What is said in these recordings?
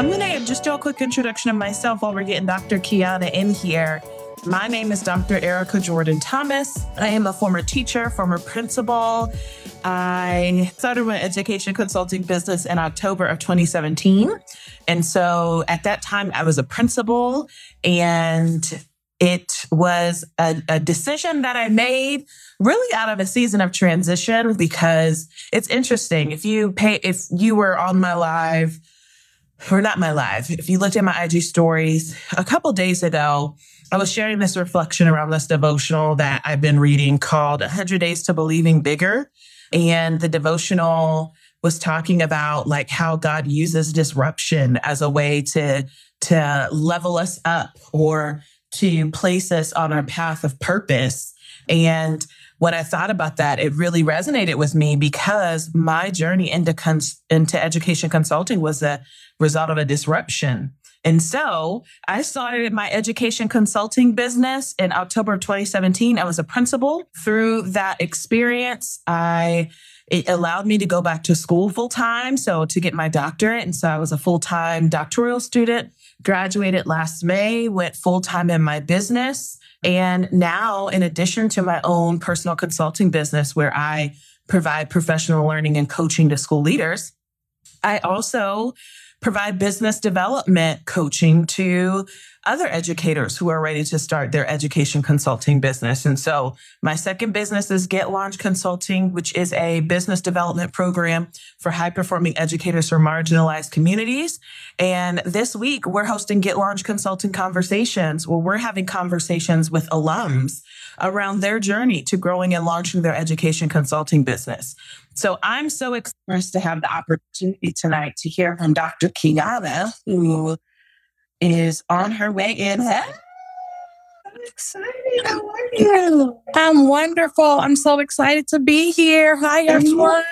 I'm going to just do a quick introduction of myself while we're getting Dr. Qiana in here. My name is Dr. Erica Jordan Thomas. I am a former teacher, former principal. I started my education consulting business in October of 2017. And so at that time, I was a principal, and it was a, a decision that I made really out of a season of transition because it's interesting. If you pay, if you were on my live, or not my live, if you looked at my IG stories a couple days ago, I was sharing this reflection around this devotional that I've been reading called 100 Days to Believing Bigger. And the devotional was talking about like how God uses disruption as a way to, to level us up or to place us on our path of purpose. And when I thought about that, it really resonated with me because my journey into cons- into education consulting was a result of a disruption. And so I started my education consulting business in October of 2017. I was a principal. Through that experience, I it allowed me to go back to school full time. So to get my doctorate. And so I was a full time doctoral student, graduated last May, went full time in my business. And now, in addition to my own personal consulting business where I provide professional learning and coaching to school leaders, I also provide business development coaching to other educators who are ready to start their education consulting business. And so my second business is Get LaunchED Consulting, which is a business development program for high performing educators for marginalized communities. And this week we're hosting Get LaunchED Consulting conversations where we're having conversations with alums around their journey to growing and launching their education consulting business. So I'm so excited to have the opportunity tonight to hear from Dr. Qiana, who is on her way in. I'm excited. How are you? I'm wonderful. I'm so excited to be here. Hi, everyone.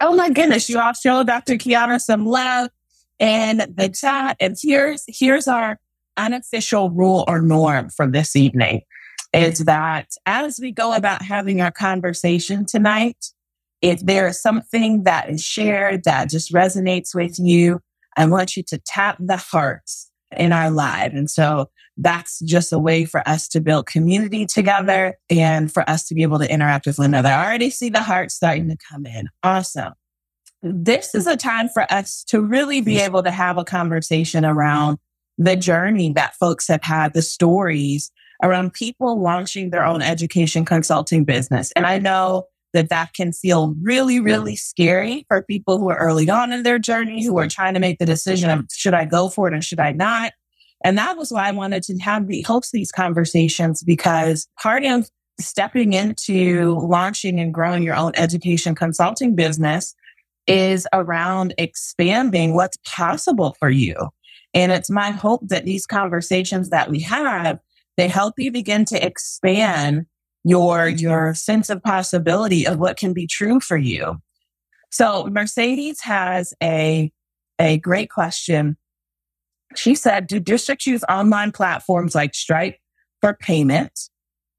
Oh my goodness. You all show Dr. Qiana some love in the chat. And here's, here's our unofficial rule or norm for this evening is that as we go about having our conversation tonight, if there is something that is shared that just resonates with you, I want you to tap the hearts in our live. And so that's just a way for us to build community together and for us to be able to interact with one another. I already see the hearts starting to come in. Awesome. This is a time for us to really be able to have a conversation around the journey that folks have had, the stories around people launching their own education consulting business. And I know that that can feel really, really scary for people who are early on in their journey, who are trying to make the decision of should I go for it or should I not? And that was why I wanted to have the host these conversations because part of stepping into launching and growing your own education consulting business is around expanding what's possible for you. And it's my hope that these conversations that we have, they help you begin to expand your your sense of possibility of what can be true for you. So Mercedes has a a great question. She said, "Do districts use online platforms like Stripe for payment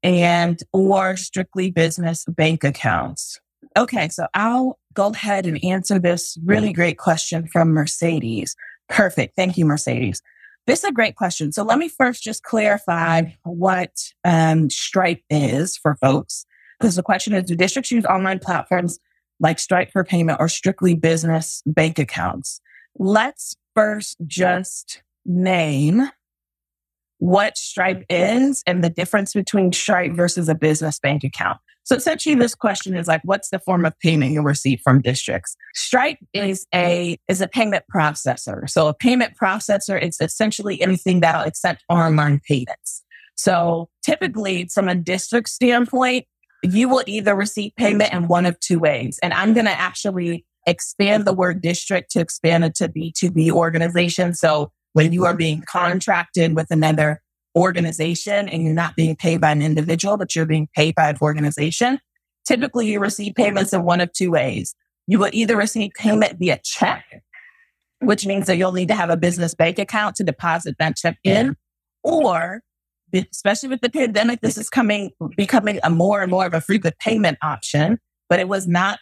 and or strictly business bank accounts?" Okay, so I'll go ahead and answer this really great question from Mercedes. Perfect. Thank you, Mercedes. This is a great question. So let me first just clarify what um, Stripe is for folks. Because the question is, do districts use online platforms like Stripe for payment or strictly business bank accounts? Let's first just name what Stripe is and the difference between Stripe versus a business bank account. So essentially this question is like, what's the form of payment you receive from districts? Stripe is a, is a payment processor. So a payment processor is essentially anything that'll accept online payments. So typically from a district standpoint, you will either receive payment in one of two ways. And I'm going to actually expand the word district to expand it to B2B organization. So when you are being contracted with another organization and you're not being paid by an individual, but you're being paid by an organization, typically you receive payments in one of two ways. You will either receive payment via check, which means that you'll need to have a business bank account to deposit that check in, or especially with the pandemic, this is coming, becoming a more and more of a frequent payment option, but it was not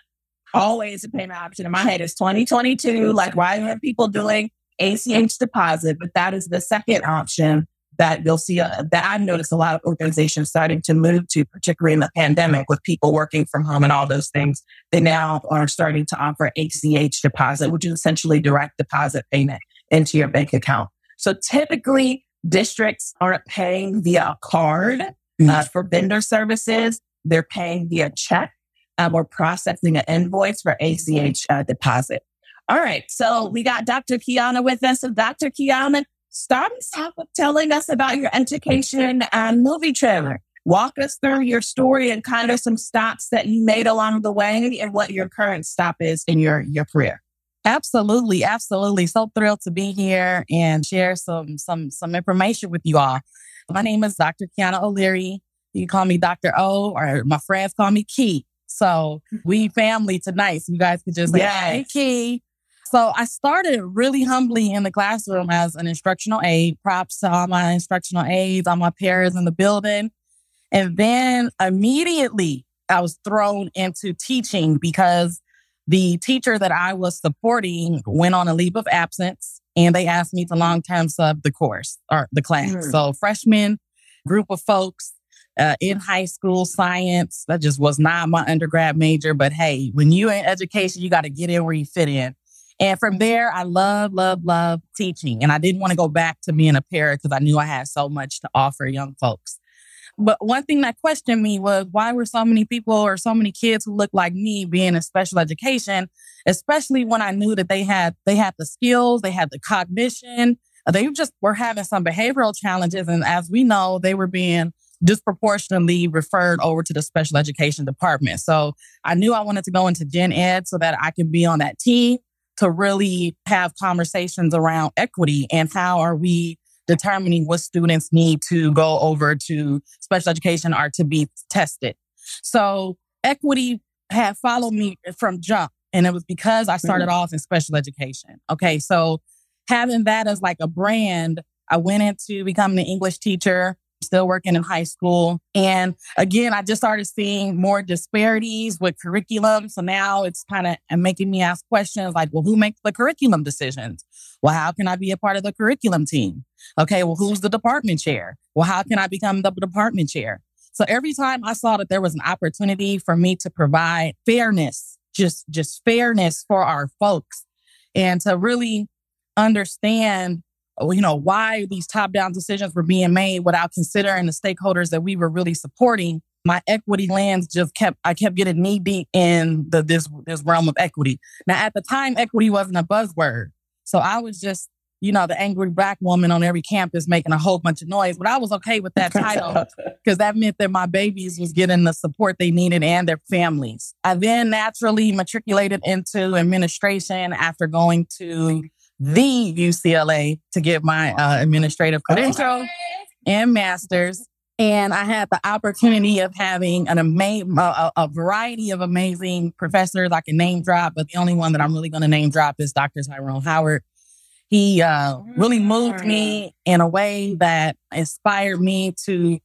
always a payment option in my head. It's 2022. Like, why are people doing ACH deposit, but that is the second option that you'll see uh, that I've noticed a lot of organizations starting to move to, particularly in the pandemic with people working from home and all those things. They now are starting to offer ACH deposit, which is essentially direct deposit payment into your bank account. So typically districts aren't paying via card mm. uh, for vendor services. They're paying via check um, or processing an invoice for ACH uh, deposit. All right. So we got Dr. Qiana with us. So Dr. Qiana, start us off with telling us about your education and movie trailer. Walk us through your story and kind of some stops that you made along the way and what your current stop is in your, your career. Absolutely, absolutely. So thrilled to be here and share some some some information with you all. My name is Dr. Qiana O'Leary. You can call me Dr. O or my friends call me Key. So we family tonight. So you guys could just say, yes. hey, Key. So I started really humbly in the classroom as an instructional aide. Props to all my instructional aides, all my peers in the building. And then immediately I was thrown into teaching because the teacher that I was supporting went on a leave of absence and they asked me to long term sub the course or the class. Mm. So freshman group of folks uh, in high school science. That just was not my undergrad major. But hey, when you're in education, you got to get in where you fit in. And from there, I love, love, love teaching. And I didn't want to go back to being a parent because I knew I had so much to offer young folks. But one thing that questioned me was why were so many people or so many kids who looked like me being in special education, especially when I knew that they had they had the skills, they had the cognition, uh, they just were having some behavioral challenges. And as we know, they were being disproportionately referred over to the special education department. So I knew I wanted to go into gen ed so that I could be on that team to really have conversations around equity and how are we determining what students need to go over to special education or to be tested. So equity had followed me from jump. And it was because I started mm-hmm. off in special education. Okay. So having that as like a brand, I went into becoming an English teacher still working in high school. And again, I just started seeing more disparities with curriculum. So now it's kind of making me ask questions like, well, who makes the curriculum decisions? Well, how can I be a part of the curriculum team? Okay, well, who's the department chair? Well, how can I become the department chair? So every time I saw that there was an opportunity for me to provide fairness, just, just fairness for our folks and to really understand you know, why these top down decisions were being made without considering the stakeholders that we were really supporting. My equity lens just kept, I kept getting knee deep in the, this, this realm of equity. Now, at the time, equity wasn't a buzzword. So I was just, you know, the angry black woman on every campus making a whole bunch of noise, but I was okay with that title because that meant that my babies was getting the support they needed and their families. I then naturally matriculated into administration after going to the UCLA to get my uh, administrative credential and master's. And I had the opportunity of having an amazing, a, a, variety of amazing professors I can name drop, but the only one that I'm really going to name drop is Dr. Tyrone Howard. He uh, really moved me in a way that inspired me to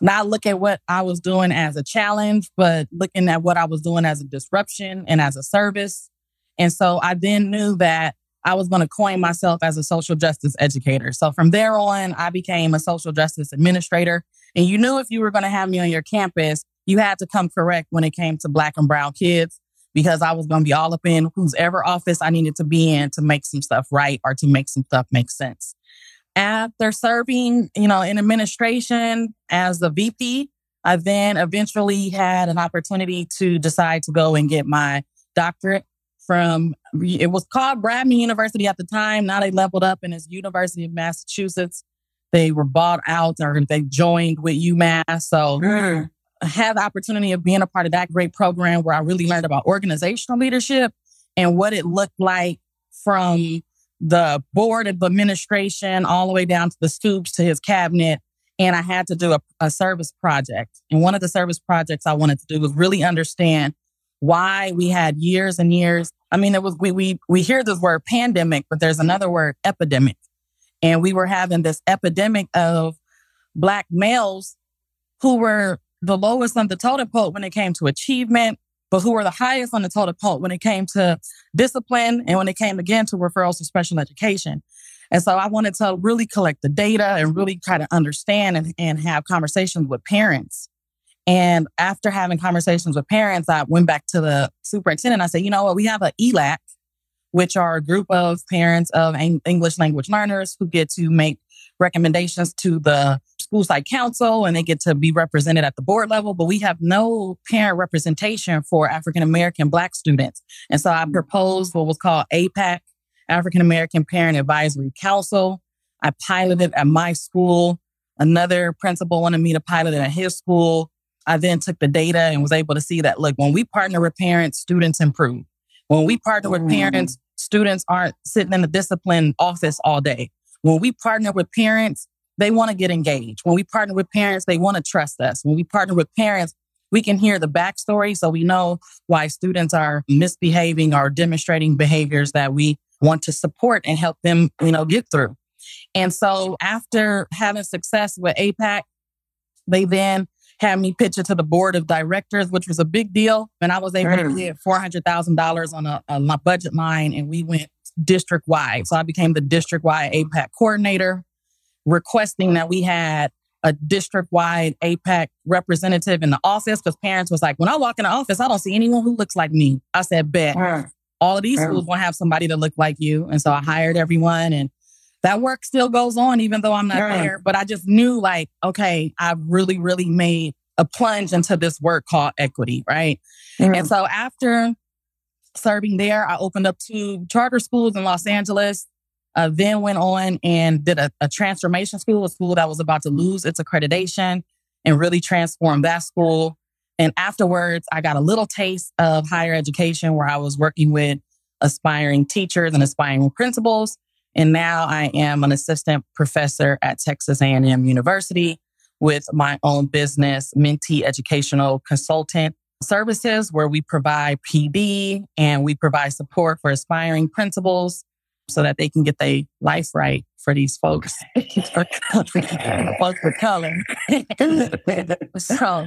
not look at what I was doing as a challenge, but looking at what I was doing as a disruption and as a service. And so I then knew that I was going to coin myself as a social justice educator. So from there on, I became a social justice administrator. And you knew if you were going to have me on your campus, you had to come correct when it came to black and brown kids because I was going to be all up in whose ever office I needed to be in to make some stuff right or to make some stuff make sense. After serving, you know, in administration as the VP, I then eventually had an opportunity to decide to go and get my doctorate from it was called Brandman University at the time. Now they leveled up and it's University of Massachusetts. They were bought out or they joined with UMass. So mm. I had the opportunity of being a part of that great program where I really learned about organizational leadership and what it looked like from the board of administration all the way down to the Stoops to his cabinet. And I had to do a, a service project. And one of the service projects I wanted to do was really understand why we had years and years. I mean, it was, we, we, we hear this word pandemic, but there's another word epidemic. And we were having this epidemic of black males who were the lowest on the totem pole when it came to achievement, but who were the highest on the totem pole when it came to discipline and when it came again to referrals to special education. And so I wanted to really collect the data and really try to understand and, and have conversations with parents. And after having conversations with parents, I went back to the superintendent. I said, you know what? We have an ELAC, which are a group of parents of English language learners who get to make recommendations to the school site council and they get to be represented at the board level, but we have no parent representation for African American Black students. And so I mm. proposed what was called APAC, African American Parent Advisory Council. I piloted at my school. Another principal wanted me to pilot it at his school. I then took the data and was able to see that, look, when we partner with parents, students improve. When we partner with mm. parents, students aren't sitting in the discipline office all day. When we partner with parents, they want to get engaged. When we partner with parents, they want to trust us. When we partner with parents, we can hear the backstory so we know why students are misbehaving or demonstrating behaviors that we want to support and help them, you know, get through. And so after having success with APAC, they then had me pitch it to the board of directors, which was a big deal. And I was able to mm. get $400,000 on a, a, my budget line and we went district wide. So I became the district wide APAC coordinator requesting that we had a district wide APAC representative in the office because parents was like, when I walk in the office, I don't see anyone who looks like me. I said, bet mm. all of these mm. schools won't have somebody to look like you. And so I hired everyone and that work still goes on, even though I'm not there. But I just knew like, okay, I've really, really made a plunge into this work called equity. Right. And so after serving there, I opened up two charter schools in Los Angeles uh, then went on and did a, a transformation school, a school that was about to lose its accreditation and really transform that school. And afterwards, I got a little taste of higher education where I was working with aspiring teachers and aspiring principals. And now I am an assistant professor at Texas A&M University with my own business, Minty Educational Consultant Services, where we provide PD and we provide support for aspiring principals so that they can get their life right for these folks. folks with color. so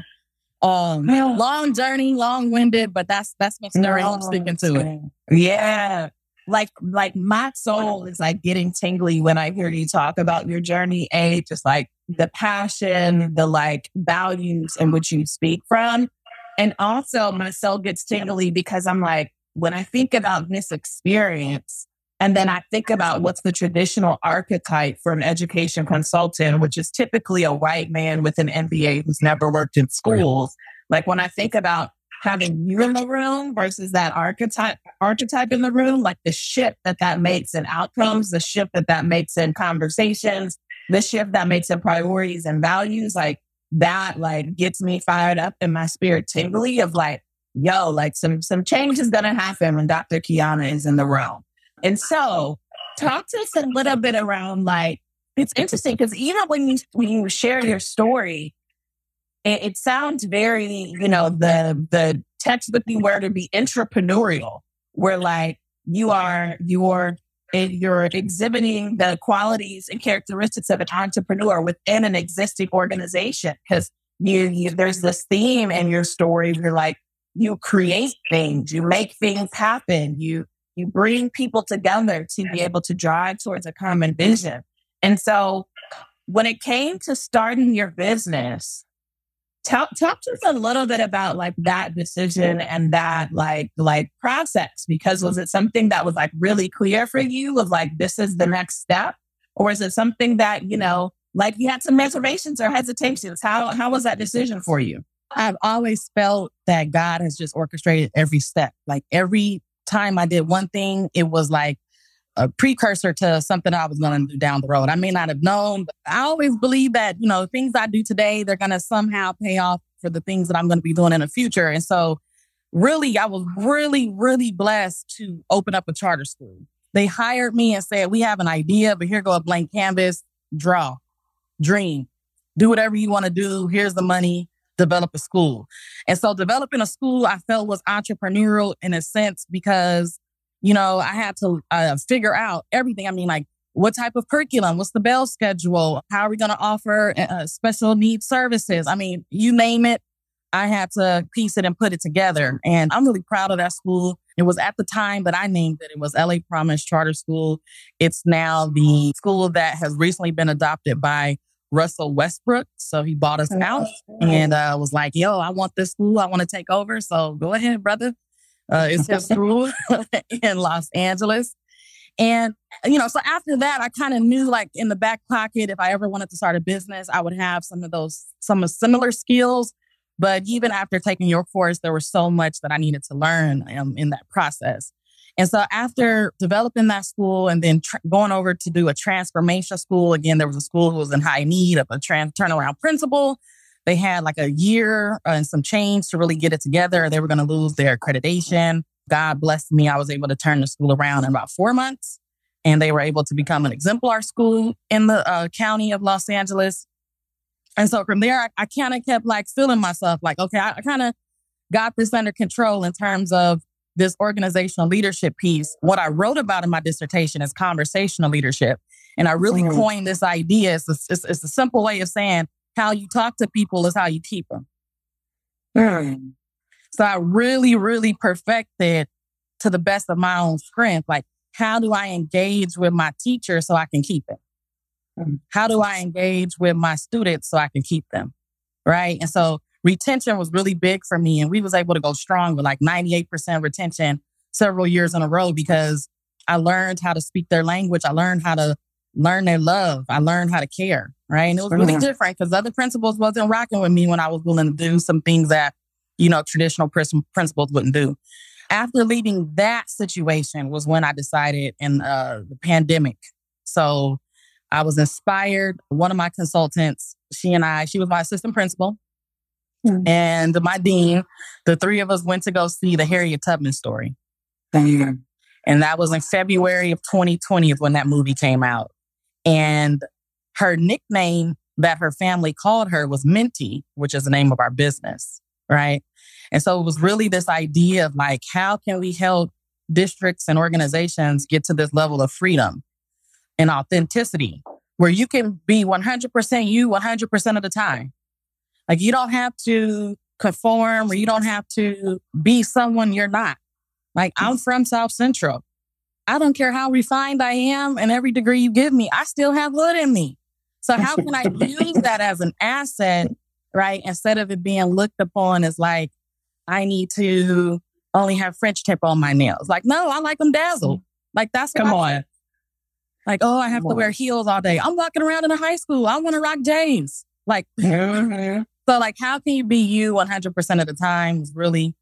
um long journey, long winded, but that's that's my story. No, I'm sticking to it. Yeah. Like like my soul is like getting tingly when I hear you talk about your journey. A just like the passion, the like values in which you speak from. And also my soul gets tingly because I'm like, when I think about this experience, and then I think about what's the traditional archetype for an education consultant, which is typically a white man with an MBA who's never worked in schools. Like when I think about having you in the room versus that archetype archetype in the room, like the shift that that makes in outcomes, the shift that that makes in conversations, the shift that makes in priorities and values, like that, like gets me fired up in my spirit tingly of like, yo, like some some change is gonna happen when Dr. Qiana is in the room. And so talk to us a little bit around like, it's interesting because even when you, when you share your story, it, it sounds very, you know, the, the textbooky word to be entrepreneurial, where like you are, you're, you're exhibiting the qualities and characteristics of an entrepreneur within an existing organization. Cause you, you, there's this theme in your story. You're like, you create things, you make things happen, you you bring people together to be able to drive towards a common vision. And so when it came to starting your business, talk talk to us a little bit about like that decision and that like like process because was it something that was like really clear for you of like this is the next step? Or is it something that you know like you had some reservations or hesitations? How how was that decision for you? I've always felt that God has just orchestrated every step. Like every time I did one thing, it was like a precursor to something I was going to do down the road. I may not have known, but I always believe that, you know, things I do today, they're going to somehow pay off for the things that I'm going to be doing in the future. And so really, I was really, really blessed to open up a charter school. They hired me and said, we have an idea, but here go a blank canvas, draw, dream, do whatever you want to do. Here's the money develop a school. And so developing a school I felt was entrepreneurial in a sense because, you know, I had to uh, figure out everything. I mean, like what type of curriculum? What's the bell schedule? How are we going to offer uh, special needs services? I mean, you name it. I had to piece it and put it together. And I'm really proud of that school. It was at the time that I named it. It was LA Promise Charter School. It's now the school that has recently been adopted by Russell Westbrook. So he bought us out and uh, was like, yo, I want this school. I want to take over. So go ahead, brother. Uh, it's his school in Los Angeles. And, you know, so after that, I kind of knew like in the back pocket, if I ever wanted to start a business, I would have some of those, some of similar skills. But even after taking your course, there was so much that I needed to learn um, in that process. And so after developing that school and then tr- going over to do a transformation school, again, there was a school who was in high need of a trans- turnaround principal. They had like a year uh, and some change to really get it together. They were going to lose their accreditation. God blessed me. I was able to turn the school around in about four months and they were able to become an exemplar school in the uh, county of Los Angeles. And so from there, I, I kind of kept like feeling myself like, okay, I, I kind of got this under control in terms of this organizational leadership piece. What I wrote about in my dissertation is conversational leadership. And I really mm-hmm. coined this idea. It's a, it's, it's a, simple way of saying how you talk to people is how you keep them. Mm. So I really, really perfected to the best of my own strength. Like, how do I engage with my teacher so I can keep it? Mm. How do I engage with my students so I can keep them? Right. And so retention was really big for me. And we was able to go strong with like 98% retention several years in a row because I learned how to speak their language. I learned how to learn their love. I learned how to care. Right. And it was really different because other principals wasn't rocking with me when I was willing to do some things that, you know, traditional principals wouldn't do. After leaving that situation was when I decided in uh, the pandemic. So I was inspired. One of my consultants, she and I, she was my assistant principal mm-hmm. and my dean. The three of us went to go see the Harriet Tubman story. Mm-hmm. And that was in February of 2020 is when that movie came out. And her nickname that her family called her was Minty, which is the name of our business. Right. And so it was really this idea of like, how can we help districts and organizations get to this level of freedom? and authenticity where you can be 100% you 100% of the time. Like you don't have to conform or you don't have to be someone you're not. Like I'm from South Central. I don't care how refined I am and every degree you give me, I still have hood in me. So how can I use that as an asset, right? Instead of it being looked upon as like, I need to only have French tip on my nails. Like, no, I like them dazzled. Like that's come on. Like, oh, I have to wear heels all day. I'm walking around in a high school. I want to rock James. Like, so like, how can you be you 100% of the time is really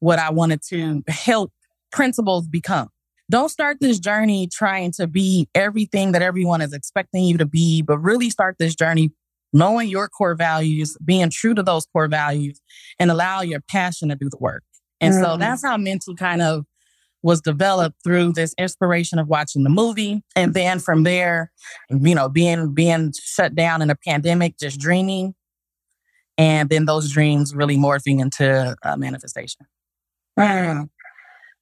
what I wanted to help principals become. Don't start this journey trying to be everything that everyone is expecting you to be, but really start this journey knowing your core values, being true to those core values and allow your passion to do the work. And mm-hmm. so that's how Minty kind of was developed through this inspiration of watching the movie. And then from there, you know, being, being shut down in a pandemic, just dreaming. And then those dreams really morphing into a manifestation. Wow.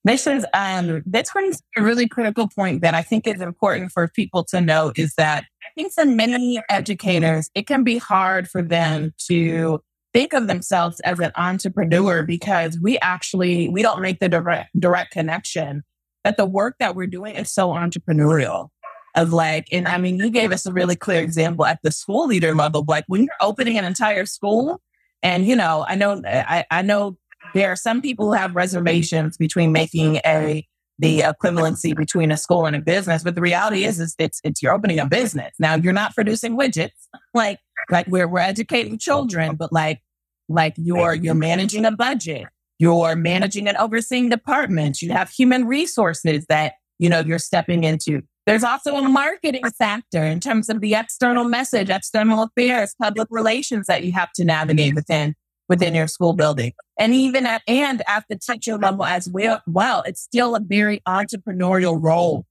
This is, um, this brings a really critical point that I think is important for people to know is that I think for many educators, it can be hard for them to think of themselves as an entrepreneur because we actually we don't make the direct direct connection that the work that we're doing is so entrepreneurial. Of like and i mean you gave us a really clear example at the school leader level like when you're opening an entire school and you know i know i, I know there are some people who have reservations between making a the equivalency between a school and a business but the reality is, is it's it's you're opening a business now you're not producing widgets like like we're, we're educating children but like like you're you're managing a budget, you're managing and overseeing departments, you have human resources that you know you're stepping into. There's also a marketing factor in terms of the external message, external affairs, public relations that you have to navigate within within your school building. And even at and at the teacher level as well, well, it's still a very entrepreneurial role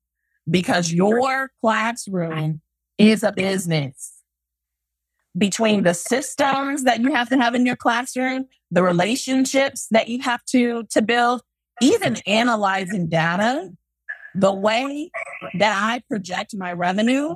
because your classroom is a business between the systems that you have to have in your classroom, the relationships that you have to, to build, even analyzing data, the way that I project my revenue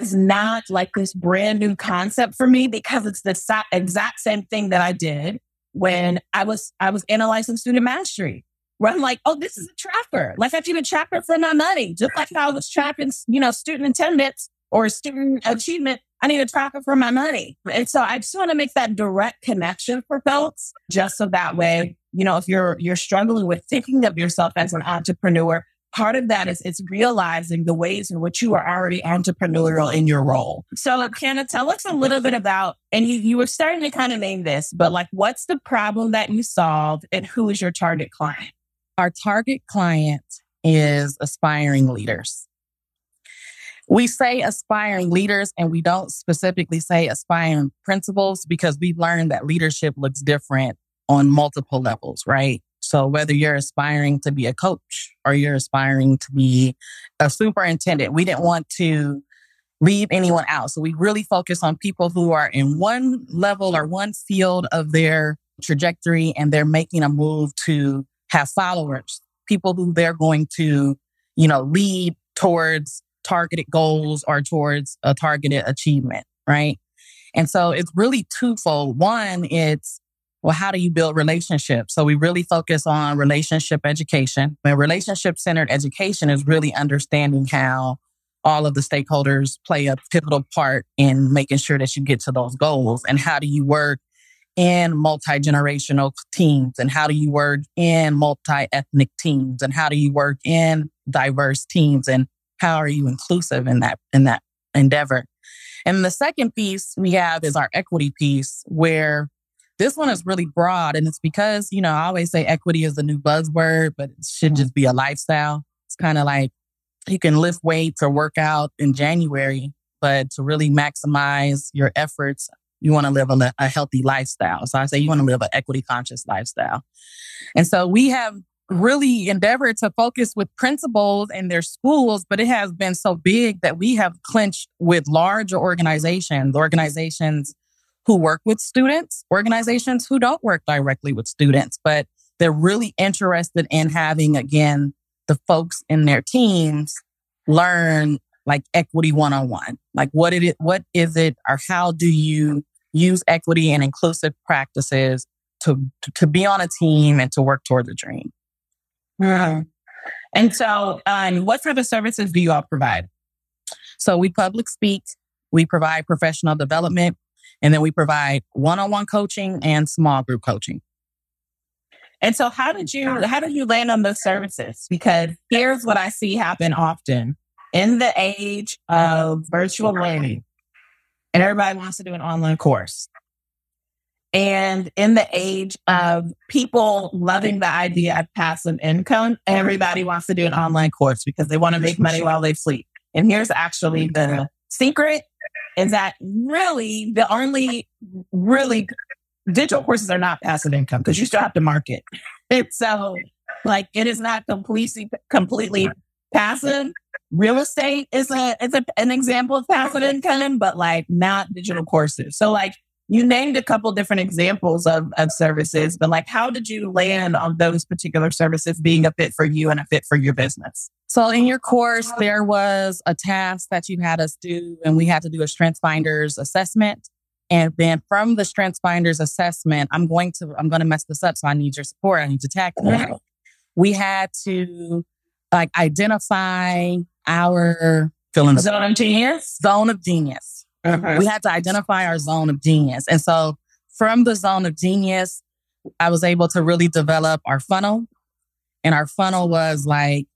is not like this brand new concept for me because it's the exact same thing that I did when I was, I was analyzing student mastery where I'm like, oh, this is a tracker. Like I've need a tracker for my money. Just like I was trapping, you know, student attendance or student achievement. I need a tracker for my money. And so I just want to make that direct connection for folks just so that way, you know, if you're, you're struggling with thinking of yourself as an entrepreneur, part of that is it's realizing the ways in which you are already entrepreneurial in your role. So Qiana, tell us a little bit about, and you, you were starting to kind of name this, but like what's the problem that you solve and who is your target client? Our target client is aspiring leaders. We say aspiring leaders and we don't specifically say aspiring principals because we've learned that leadership looks different on multiple levels, right? So whether you're aspiring to be a coach or you're aspiring to be a superintendent, we didn't want to leave anyone out. So we really focus on people who are in one level or one field of their trajectory and they're making a move to have followers, people who they're going to, you know, lead towards targeted goals or towards a targeted achievement, right? And so it's really twofold. One, it's, well, how do you build relationships? So we really focus on relationship education. And relationship centered education is really understanding how all of the stakeholders play a pivotal part in making sure that you get to those goals. And how do you work in multi generational teams? And how do you work in multi ethnic teams? And how do you work in diverse teams? And how are you inclusive in that, in that endeavor? And the second piece we have is our equity piece, where this one is really broad. And it's because, you know, I always say equity is a new buzzword, but it should just be a lifestyle. It's kind of like you can lift weights or work out in January, but to really maximize your efforts you want to live a, a healthy lifestyle. So I say you want to live an equity conscious lifestyle. And so we have really endeavored to focus with principals and their schools, but it has been so big that we have clinched with larger organizations, organizations who work with students, organizations who don't work directly with students, but they're really interested in having, again, the folks in their teams learn like equity one on one. Like what it, what is it, or how do you use equity and inclusive practices to, to be on a team and to work towards a dream. Mm-hmm. And so, um, what type of services do you all provide? So we public speak, we provide professional development, and then we provide one-on-one coaching and small group coaching. And so how did you how did you land on those services? Because here's what I see happen often in the age of virtual learning and everybody wants to do an online course. And in the age of people loving the idea of passive income, everybody wants to do an online course because they want to make money while they sleep. And here's actually the secret is that really the only really digital courses are not passive income because you still have to market. It's so like it is not completely completely passive real estate is a is a, an example of passive income, but like not digital courses. So like you named a couple different examples of, of services, but like how did you land on those particular services being a fit for you and a fit for your business? So in your course, there was a task that you had us do, and we had to do a Strengths Finders assessment. And then from the Strengths Finders assessment, I'm going to I'm going to mess this up, so I need your support. I need to tackle it. We had to like identify our zone of genius. Zone of genius. Uh-huh. We had to identify our zone of genius. And so from the zone of genius, I was able to really develop our funnel. And our funnel was like,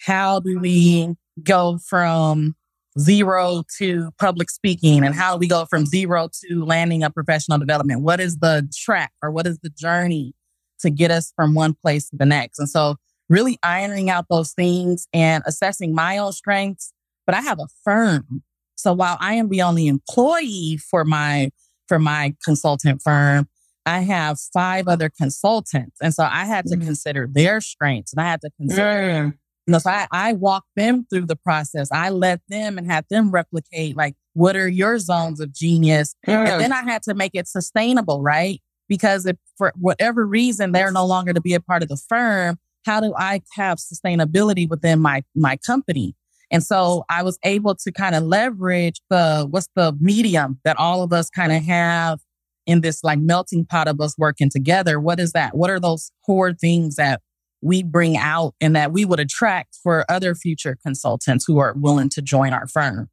how do we go from zero to public speaking? And how do we go from zero to landing a professional development? What is the track or what is the journey to get us from one place to the next? And so really ironing out those things and assessing my own strengths. But I have a firm. So while I am the only employee for my, for my consultant firm, I have five other consultants. And so I had to mm. consider their strengths and I had to consider, mm. you know, so I, I walked them through the process. I let them and had them replicate like, what are your zones of genius? Mm. And then I had to make it sustainable, right? Because if for whatever reason they're no longer to be a part of the firm, how do I have sustainability within my, my company? And so I was able to kind of leverage the, what's the medium that all of us kind of have in this like melting pot of us working together, what is that? What are those core things that we bring out and that we would attract for other future consultants who are willing to join our firm?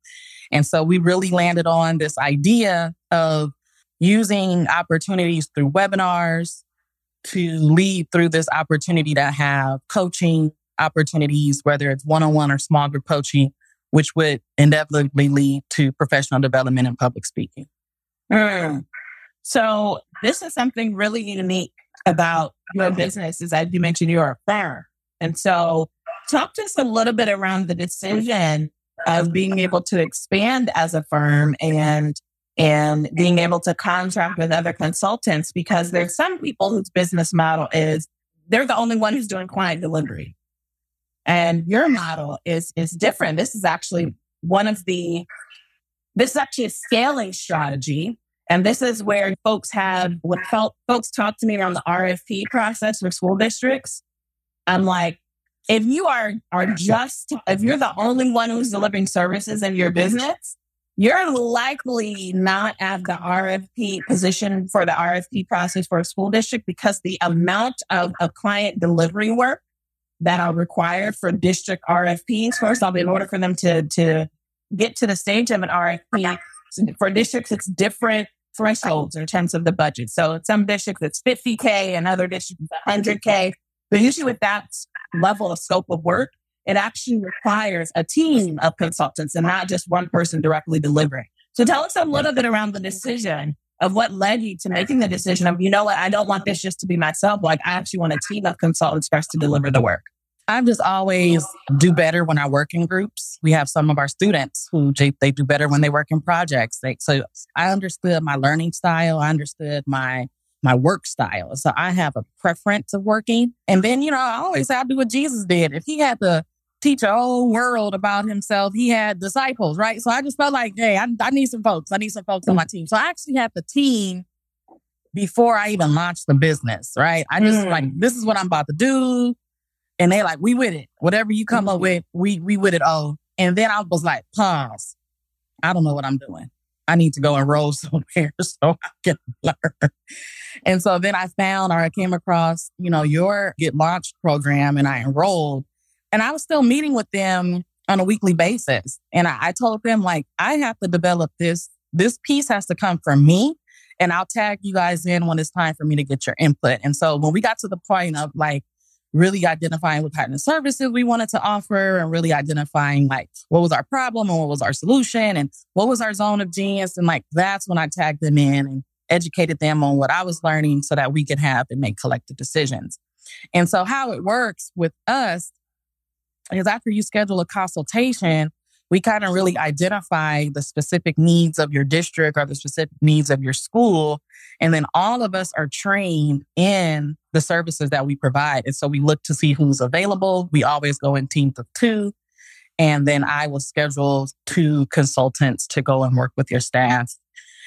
And so we really landed on this idea of using opportunities through webinars to lead through this opportunity to have coaching opportunities, whether it's one on one or small group coaching, which would inevitably lead to professional development and public speaking. Mm. So, this is something really unique about your business, is as you mentioned, you're a firm. And so, talk to us a little bit around the decision of being able to expand as a firm and and being able to contract with other consultants because there's some people whose business model is they're the only one who's doing client delivery. And your model is is different. This is actually one of the this is actually a scaling strategy. And this is where folks have what felt folks talk to me around the RFP process for school districts. I'm like, if you are are just if you're the only one who's delivering services in your business, you're likely not at the RFP position for the RFP process for a school district because the amount of, of client delivery work that are required for district RFPs. First off, in order for them to, to get to the stage of an RFP, for districts, it's different thresholds in terms of the budget. So in some districts, it's 50K and other districts, 100K. But usually with that level of scope of work, it actually requires a team of consultants and not just one person directly delivering. So tell us a little bit around the decision of what led you to making the decision of, you know what, I don't want this just to be myself. Like I actually want a team of consultants first to deliver the work. I just always do better when I work in groups. We have some of our students who they do better when they work in projects. They, so I understood my learning style. I understood my my work style. So I have a preference of working. And then, you know, I always say I do what Jesus did. If he had to teach a whole world about himself. He had disciples, right? So I just felt like, hey, I, I need some folks. I need some folks on my team. So I actually had the team before I even launched the business, right? I just mm. like, this is what I'm about to do. And they like, we with it. Whatever you come mm-hmm. up with, we we with it all. And then I was like, pause. I don't know what I'm doing. I need to go enroll somewhere so I can learn. And so then I found or I came across, you know, your Get Launched program and I enrolled. And I was still meeting with them on a weekly basis. And I, I told them, like, I have to develop this. This piece has to come from me. And I'll tag you guys in when it's time for me to get your input. And so when we got to the point of like really identifying what kind of services we wanted to offer and really identifying like what was our problem and what was our solution and what was our zone of genius. And like that's when I tagged them in and educated them on what I was learning so that we could have and make collective decisions. And so how it works with us because after you schedule a consultation, we kind of really identify the specific needs of your district or the specific needs of your school. And then all of us are trained in the services that we provide. And so we look to see who's available. We always go in teams of two. And then I will schedule two consultants to go and work with your staff.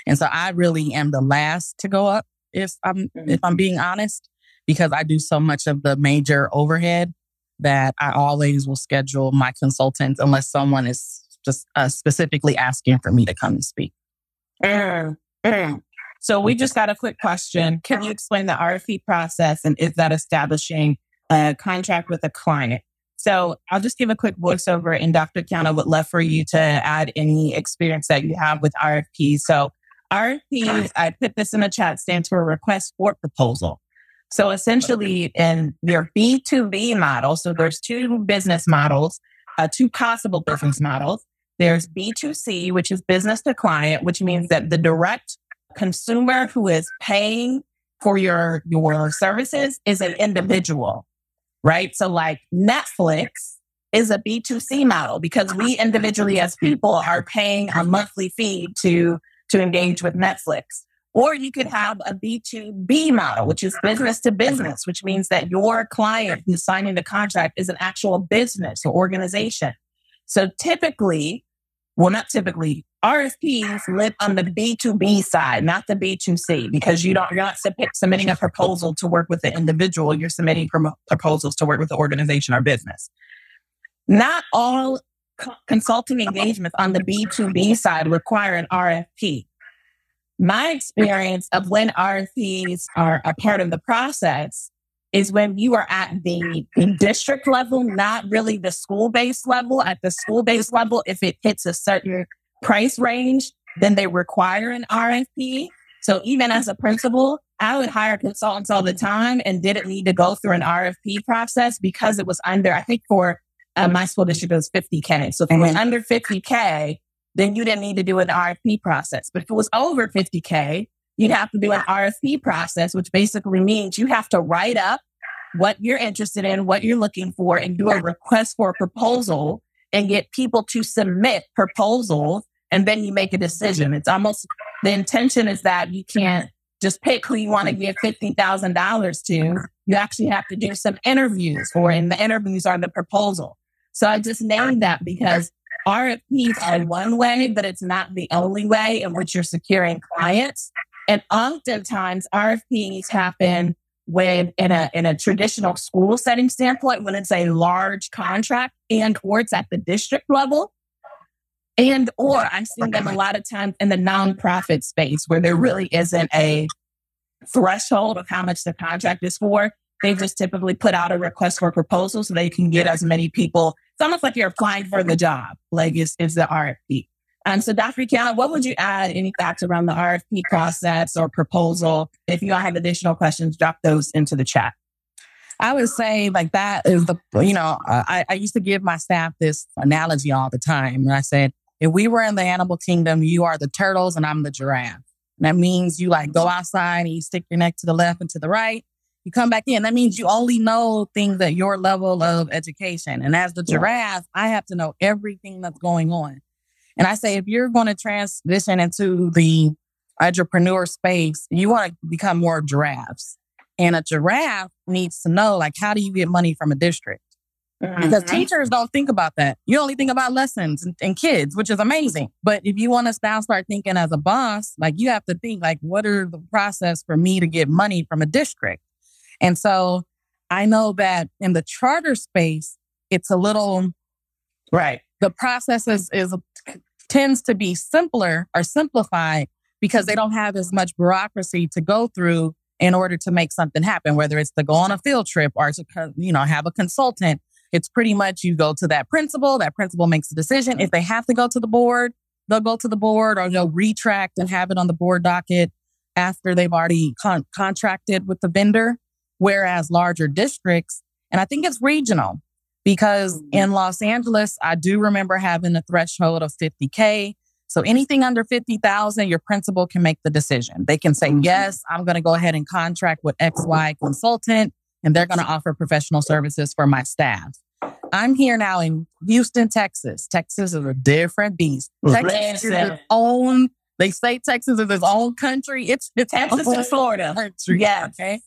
And so I really am the last to go up if I'm if mm-hmm. I'm being honest, because I do so much of the major overhead that I always will schedule my consultants unless someone is just uh, specifically asking for me to come and speak. Mm, mm. So we just got a quick question. Can you explain the RFP process and is that establishing a contract with a client? So I'll just give a quick voiceover and Dr. Qiana would love for you to add any experience that you have with RFPs. So RFPs, I put this in the chat, stands for request for proposal. So essentially, in your B2B model, so there's two business models, uh, two possible business models. There's B2C, which is business to client, which means that the direct consumer who is paying for your, your services is an individual, right? So like Netflix is a B2C model because we individually as people are paying a monthly fee to, to engage with Netflix. Or you could have a B2B model, which is business to business, which means that your client who's signing the contract is an actual business or organization. So typically, well, not typically, RFPs live on the B2B side, not the B2C, because you don't, you're not submitting a proposal to work with the individual. You're submitting proposals to work with the organization or business. Not all co- consulting engagements on the B2B side require an RFP. My experience of when RFPs are a part of the process is when you are at the, the district level, not really the school based level. At the school based level, if it hits a certain price range, then they require an RFP. So even as a principal, I would hire consultants all the time and didn't need to go through an RFP process because it was under, I think for uh, my school district, it was 50K. So if it was under 50K, then you didn't need to do an RFP process. But if it was over 50K, you'd have to do an RFP process, which basically means you have to write up what you're interested in, what you're looking for, and do a request for a proposal and get people to submit proposals. And then you make a decision. It's almost the intention is that you can't just pick who you want to give $50,000 to. You actually have to do some interviews for, and the interviews are the proposal. So I just named that because RFPs are one way, but it's not the only way in which you're securing clients. And oftentimes RFPs happen when in a in a traditional school setting standpoint, when it's a large contract and or it's at the district level. And or I've seen them a lot of times in the nonprofit space where there really isn't a threshold of how much the contract is for. They just typically put out a request for proposal so they can get as many people. It's almost like you're applying for the job, like it's, it's the RFP. And so, Dr. Qiana, what would you add any facts around the RFP process or proposal? If you all have additional questions, drop those into the chat. I would say like that is the, you know, I, I used to give my staff this analogy all the time. And I said, if we were in the animal kingdom, you are the turtles and I'm the giraffe. And that means you like go outside and you stick your neck to the left and to the right. You come back in. That means you only know things at your level of education. And as the giraffe, I have to know everything that's going on. And I say, if you're going to transition into the entrepreneur space, you want to become more giraffes. And a giraffe needs to know, like, how do you get money from a district? Mm-hmm. Because teachers don't think about that. You only think about lessons and, and kids, which is amazing. But if you want to now start thinking as a boss, like you have to think like, what are the process for me to get money from a district? And so I know that in the charter space, it's a little right. The process is, is tends to be simpler or simplified because they don't have as much bureaucracy to go through in order to make something happen, whether it's to go on a field trip or to, you know, have a consultant. It's pretty much you go to that principal, that principal makes a decision. If they have to go to the board, they'll go to the board or they'll retract and have it on the board docket after they've already con- contracted with the vendor. Whereas larger districts, and I think it's regional, because mm-hmm. in Los Angeles, I do remember having a threshold of 50K. So anything under 50,000, your principal can make the decision. They can say, mm-hmm. yes, I'm going to go ahead and contract with XY consultant and they're going to offer professional services for my staff. I'm here now in Houston, Texas. Texas is a different beast. Texas is its own. They say Texas is its own country. It's, it's Texas and Florida. Country. Yeah. Okay.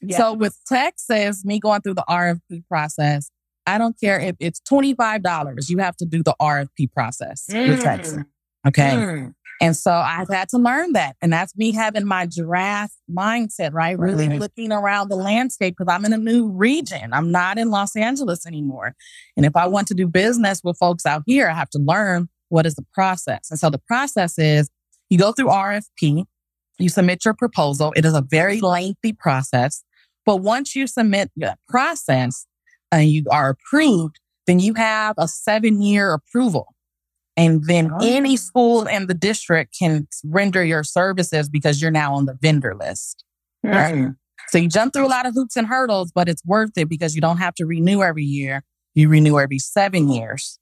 Yeah. So with Texas, me going through the RFP process, I don't care if it's $25, you have to do the RFP process mm. Okay. Mm. And so I've had to learn that. And that's me having my giraffe mindset, right? Really mm-hmm. looking around the landscape because I'm in a new region. I'm not in Los Angeles anymore. And if I want to do business with folks out here, I have to learn what is the process. And so the process is you go through RFP, you submit your proposal. It is a very lengthy process. But once you submit the process, and you are approved, then you have a seven year approval. And then oh. any school in the district can render your services because you're now on the vendor list. Right? So you jump through a lot of hoops and hurdles, but it's worth it because you don't have to renew every year. You renew every seven years.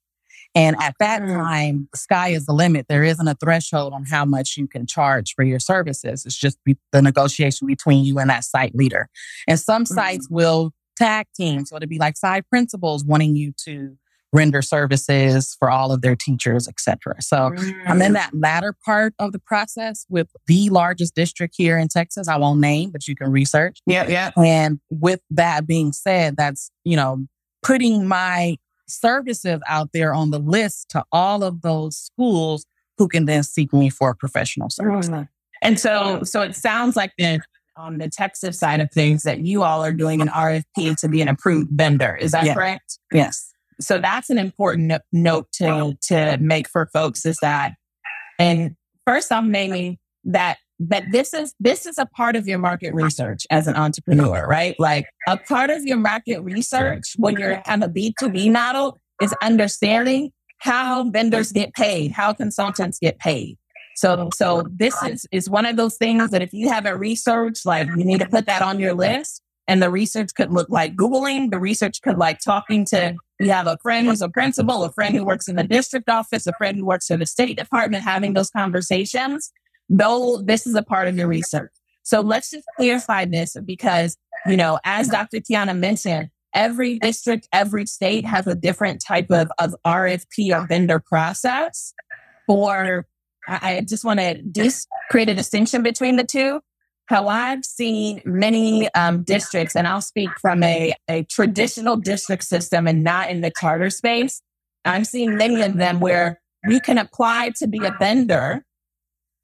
And at that mm. time, the sky is the limit. There isn't a threshold on how much you can charge for your services. It's just the negotiation between you and that site leader. And some sites mm. will tag team. So it'd be like side principals wanting you to render services for all of their teachers, etc. So mm. I'm in mm. that latter part of the process with the largest district here in Texas. I won't name, but you can research. Yeah, yeah. And with that being said, that's, you know, putting my services out there on the list to all of those schools who can then seek me for professional service. Mm. And so, so it sounds like the on the Texas side of things that you all are doing an RFP to be an approved vendor. Is that yeah. correct? Yes. So that's an important note to, to make for folks is that, and first I'm naming that but this is this is a part of your market research as an entrepreneur, mm-hmm. right? Like a part of your market research when you're on a B2B model is understanding how vendors get paid, how consultants get paid. So so this is is one of those things that if you haven't researched, like you need to put that on your list. And the research could look like Googling, the research could like talking to you have a friend who's a principal, a friend who works in the district office, a friend who works in the state department, having those conversations though this is a part of your research. So let's just clarify this because, you know, as Dr. Qiana mentioned, every district, every state has a different type of, of RFP or vendor process for, I just want to dis- create a distinction between the two. How I've seen many um, districts, and I'll speak from a, a traditional district system and not in the charter space. I've seen many of them where we can apply to be a vendor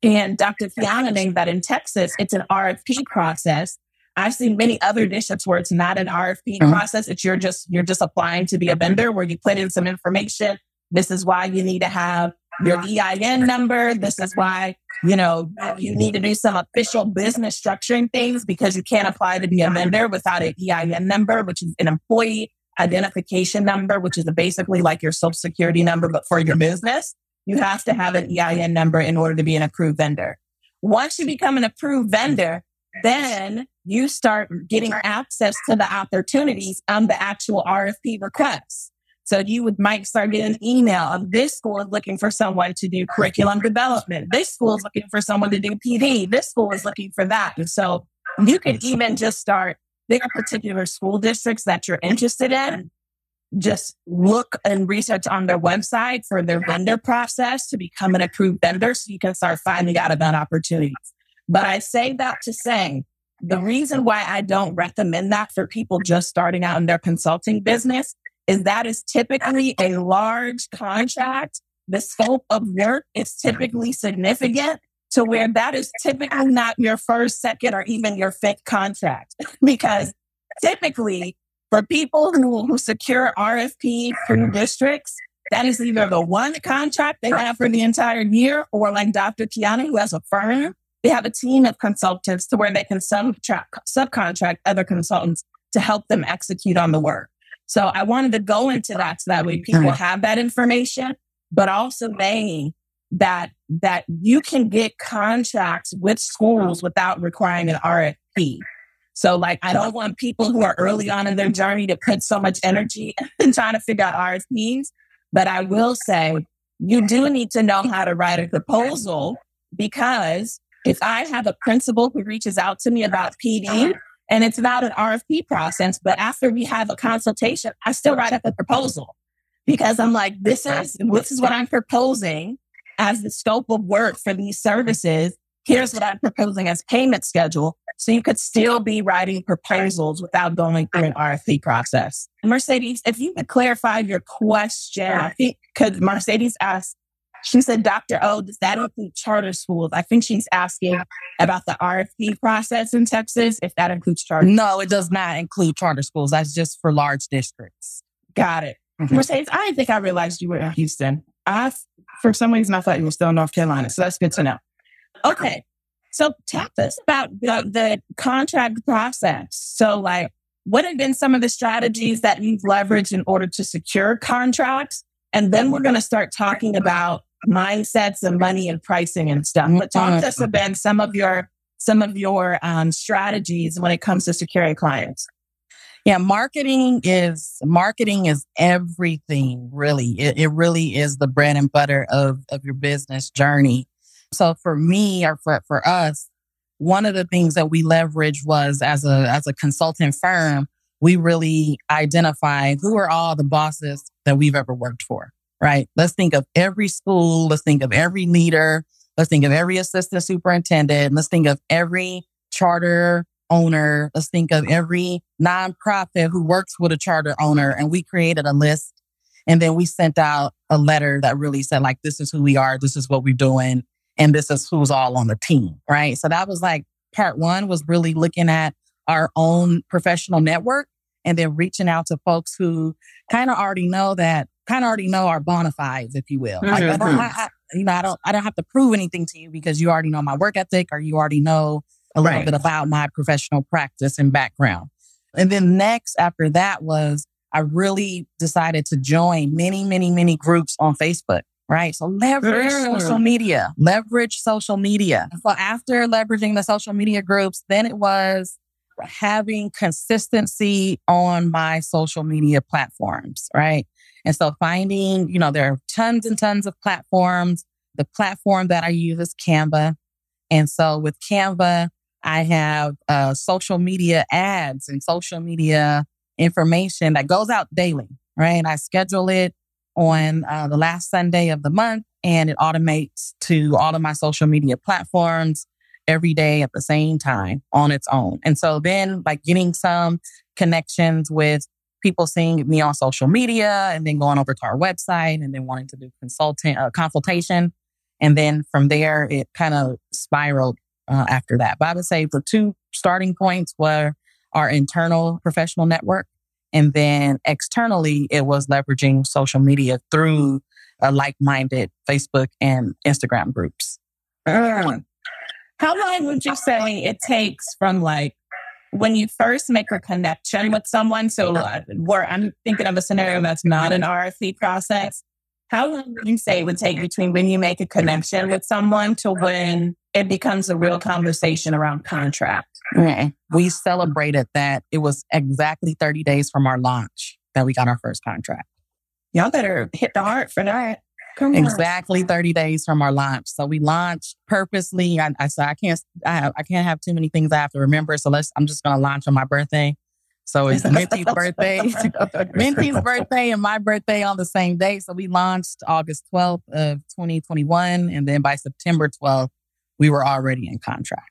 and Dr. Qiana named that in Texas, it's an RFP process. I've seen many other districts where it's not an RFP uh-huh. process. It's you're just you're just applying to be a vendor where you put in some information. This is why you need to have your EIN number. This is why, you know, you need to do some official business structuring things because you can't apply to be a vendor without an EIN number, which is an employee identification number, which is basically like your social security number, but for your business. You have to have an EIN number in order to be an approved vendor. Once you become an approved vendor, then you start getting access to the opportunities on the actual RFP requests. So you would might start getting an email of this school is looking for someone to do curriculum development. This school is looking for someone to do PD. This school is looking for that. And so you can even just start there are particular school districts that you're interested in just look and research on their website for their vendor process to become an approved vendor so you can start finding out about opportunities. But I say that to say the reason why I don't recommend that for people just starting out in their consulting business is that is typically a large contract. The scope of work is typically significant to where that is typically not your first, second, or even your fifth contract because typically for people who, who secure RFP for mm-hmm. districts, that is either the one contract they have for the entire year, or like Dr. Qiana, who has a firm, they have a team of consultants to where they can subtract, subcontract other consultants to help them execute on the work. So I wanted to go into that so that way people mm-hmm. have that information, but also they that that you can get contracts with schools without requiring an RFP. So like, I don't want people who are early on in their journey to put so much energy in trying to figure out RFPs. But I will say you do need to know how to write a proposal because if I have a principal who reaches out to me about PD and it's not an RFP process, but after we have a consultation, I still write up a proposal because I'm like, this is, this is what I'm proposing as the scope of work for these services. Here's what I'm proposing as payment schedule. So you could still be writing proposals without going through an RFP process. Mercedes, if you could clarify your question, I think because Mercedes asked, she said, Dr. O, does that include charter schools? I think she's asking about the RFP process in Texas, if that includes charter. No, it does not include charter schools. That's just for large districts. Got it. Mm-hmm. Mercedes, I didn't think I realized you were in Houston. I, for some reason, I thought you were still in North Carolina. So that's good to know. Okay. So tell us about the, the contract process. So like, what have been some of the strategies that you've leveraged in order to secure contracts? And then we're going to start talking about mindsets and money and pricing and stuff. But talk to us about some of your some of your um, strategies when it comes to securing clients. Yeah, marketing is marketing is everything. Really, it, it really is the bread and butter of of your business journey. So for me or for, for us, one of the things that we leverage was as a, as a consulting firm, we really identify who are all the bosses that we've ever worked for, right? Let's think of every school. Let's think of every leader. Let's think of every assistant superintendent. Let's think of every charter owner. Let's think of every nonprofit who works with a charter owner. And we created a list and then we sent out a letter that really said like, this is who we are. This is what we're doing and this is who's all on the team, right? So that was like part one was really looking at our own professional network and then reaching out to folks who kind of already know that, kind of already know our bona fides, if you will. Mm-hmm. Like, I, you know, I don't, I don't have to prove anything to you because you already know my work ethic or you already know a little Right. bit about my professional practice and background. And then next after that was I really decided to join many, many, many groups on Facebook. Right. So leverage social media, leverage social media. So after leveraging the social media groups, then it was having consistency on my social media platforms. Right. And so finding, you know, there are tons and tons of platforms. The platform that I use is Canva. And so with Canva, I have uh, social media ads and social media information that goes out daily, right? And I schedule it on uh, the last Sunday of the month and it automates to all of my social media platforms every day at the same time on its own. And so then like getting some connections with people seeing me on social media and then going over to our website and then wanting to do consulting, uh, consultation. And then from there, it kind of spiraled uh, after that. But I would say the two starting points were our internal professional network. And then externally, it was leveraging social media through uh, like minded Facebook and Instagram groups. How long would you say it takes from like when you first make a connection with someone? So, uh, where I'm thinking of a scenario that's not an RFP process. How long would you say it would take between when you make a connection with someone to when it becomes a real conversation around contract? We celebrated that it was exactly 30 days from our launch that we got our first contract. Y'all better hit the heart for that. Come on. Exactly 30 days from our launch. So we launched purposely. I, I said, I can't, I, I can't have too many things I have to remember. So let's, I'm just going to launch on my birthday. So it's Minty's birthday, Minty's birthday and my birthday on the same day. So we launched August 12th of 2021. And then by September 12th, we were already in contract.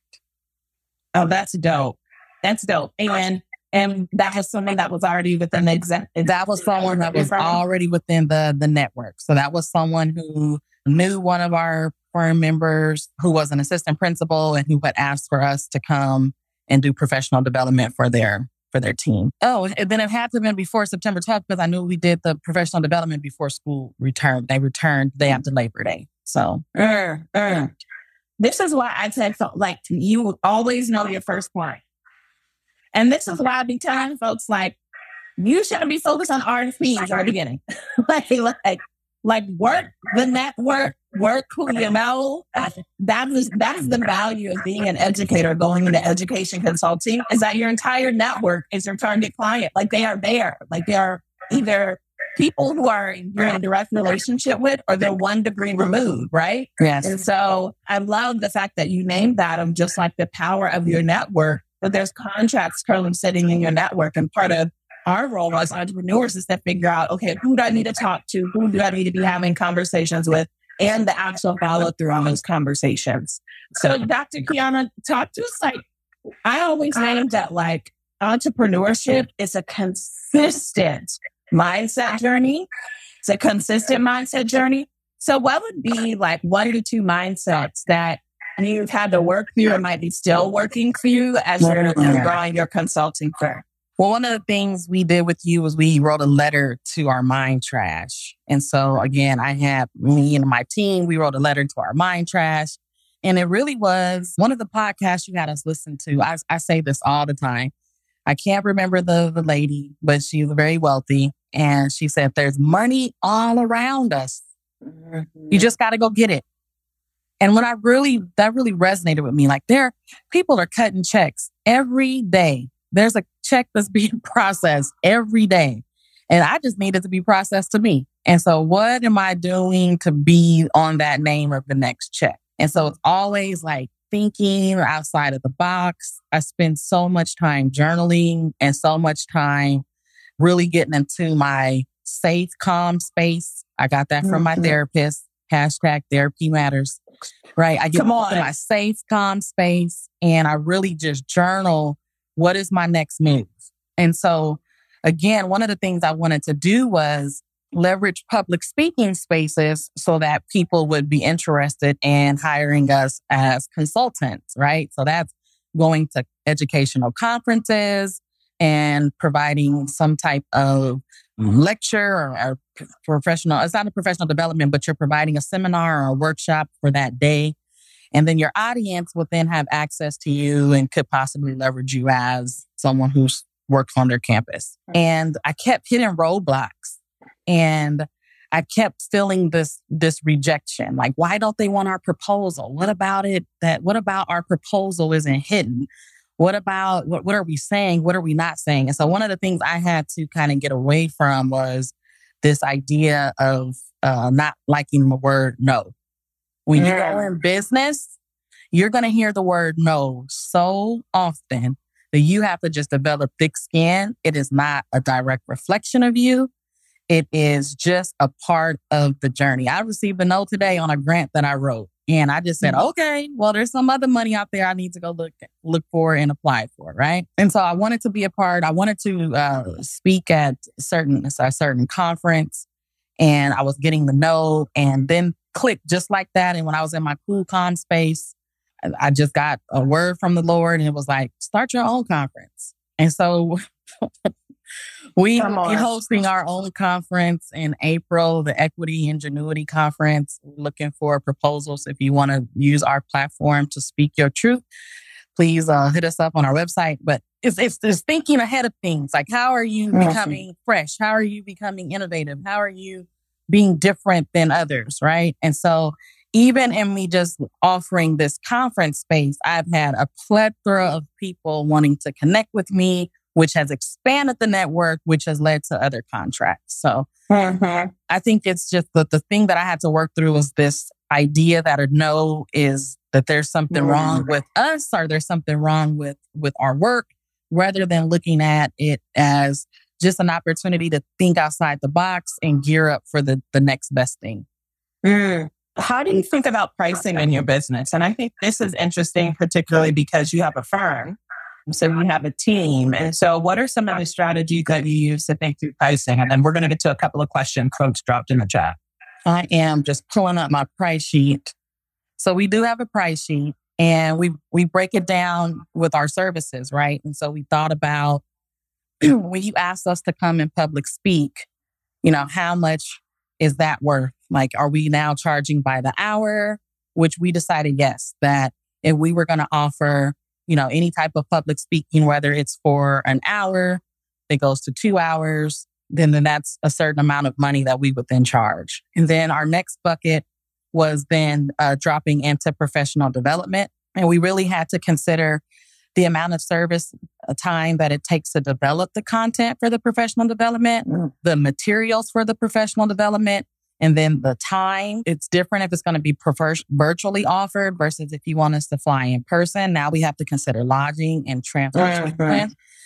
Oh, that's dope. That's dope. And and that was something that was already within the exec. That was someone that was already within the, the network. So that was someone who knew one of our firm members who was an assistant principal and who had asked for us to come and do professional development for their for their team. Oh, and then it had to have been before September 12th because I knew we did the professional development before school returned. They returned day after Labor Day. So Uh, uh. This is why I said so, like you always know your first client. And this is why I be telling folks like you shouldn't be focused on RFPs at the beginning. like, like, like work the network, work who you know. Uh, that is that is the value of being an educator going into education consulting is that your entire network is your target client. Like they are there. Like they are either people who are you're in a direct relationship with or they're one degree removed, right? yes. And so I love the fact that you named that of just like the power of your network, that there's contracts currently sitting in your network. And part of our role as entrepreneurs is to figure out, okay, who do I need to talk to? Who do I need to be having conversations with? And the actual follow through on those conversations. So Dr. Qiana, talk to us like, I always named that like entrepreneurship is a consistent mindset journey. It's a consistent mindset journey. So, what would be like one to two mindsets that you've had to work through or might be still working for you as you're mm-hmm. growing your consulting firm? Well, one of the things we did with you was we wrote a letter to our mind trash. And so again, I have me and my team, we wrote a letter to our mind trash. And it really was one of the podcasts you had us listen to. I, I say this all the time. I can't remember the, the lady, but she was very wealthy. And she said, there's money all around us. You mm-hmm. just got to go get it. And when I really, that really resonated with me. Like there, people are cutting checks every day. There's a check that's being processed every day. And I just need it to be processed to me. And so what am I doing to be on that name of the next check? And so it's always like thinking outside of the box. I spend so much time journaling and so much time really getting into my safe, calm space. I got that from my Mhm. therapist. Hashtag therapy matters. Right. I get Come on. into my safe, calm space and I really just journal what is my next move? Hmm. And so, again, one of the things I wanted to do was leverage public speaking spaces so that people would be interested in hiring us as consultants, right? So that's going to educational conferences and providing some type of mm-hmm. lecture or, or professional, it's not a professional development, but you're providing a seminar or a workshop for that day. And then your audience will then have access to you and could possibly leverage you as someone who's works on their campus. And I kept hitting roadblocks and I kept feeling this, this rejection. Like, why don't they want our proposal? What about it that, what about our proposal isn't hidden? What about, what, what are we saying? What are we not saying? And so one of the things I had to kind of get away from was this idea of uh, not liking the word no. When you go in business, you're going to hear the word no so often that you have to just develop thick skin. It is not a direct reflection of you. It is just a part of the journey. I received a no today on a grant that I wrote. And I just said, mm-hmm. okay, well, there's some other money out there I need to go look look for and apply for, right? And so I wanted to be a part. I wanted to uh, speak at certain a certain conference, and I was getting the no, and then click just like that. And when I was in my cool calm space, I just got a word from the Lord, and it was like, start your own conference. And so we are hosting our own conference in April, the Equity Ingenuity Conference. looking for proposals. If you want to use our platform to speak your truth, please uh, hit us up on our website. But it's, it's just thinking ahead of things. Like, how are you becoming fresh? How are you becoming innovative? How are you being different than others? Right. And so, even in me just offering this conference space, I've had a plethora of people wanting to connect with me, which has expanded the network, which has led to other contracts. So mm-hmm. I think it's just that the thing that I had to work through was this idea that a no is that there's something mm-hmm. wrong with us or there's something wrong with with our work rather than looking at it as just an opportunity to think outside the box and gear up for the the next best thing. Mm. How do you think about pricing in your business? And I think this is interesting, particularly because you have a firm so you have a team. And so what are some of the strategies that you use to think through pricing? And then we're going to get to a couple of questions folks dropped in the chat. I am just pulling up my price sheet. So we do have a price sheet and we we break it down with our services, right? And so we thought about when you asked us to come and public speak, you know, how much is that worth? Like, are we now charging by the hour? Which we decided yes, that if we were going to offer you know, any type of public speaking, whether it's for an hour, it goes to two hours, then, then that's a certain amount of money that we would then charge. And then our next bucket was then uh, dropping into professional development. And we really had to consider the amount of service uh, time that it takes to develop the content for the professional development, mm. the materials for the professional development, and then the time, it's different if it's going to be virtually offered versus if you want us to fly in person. Now we have to consider lodging and transportation. Right,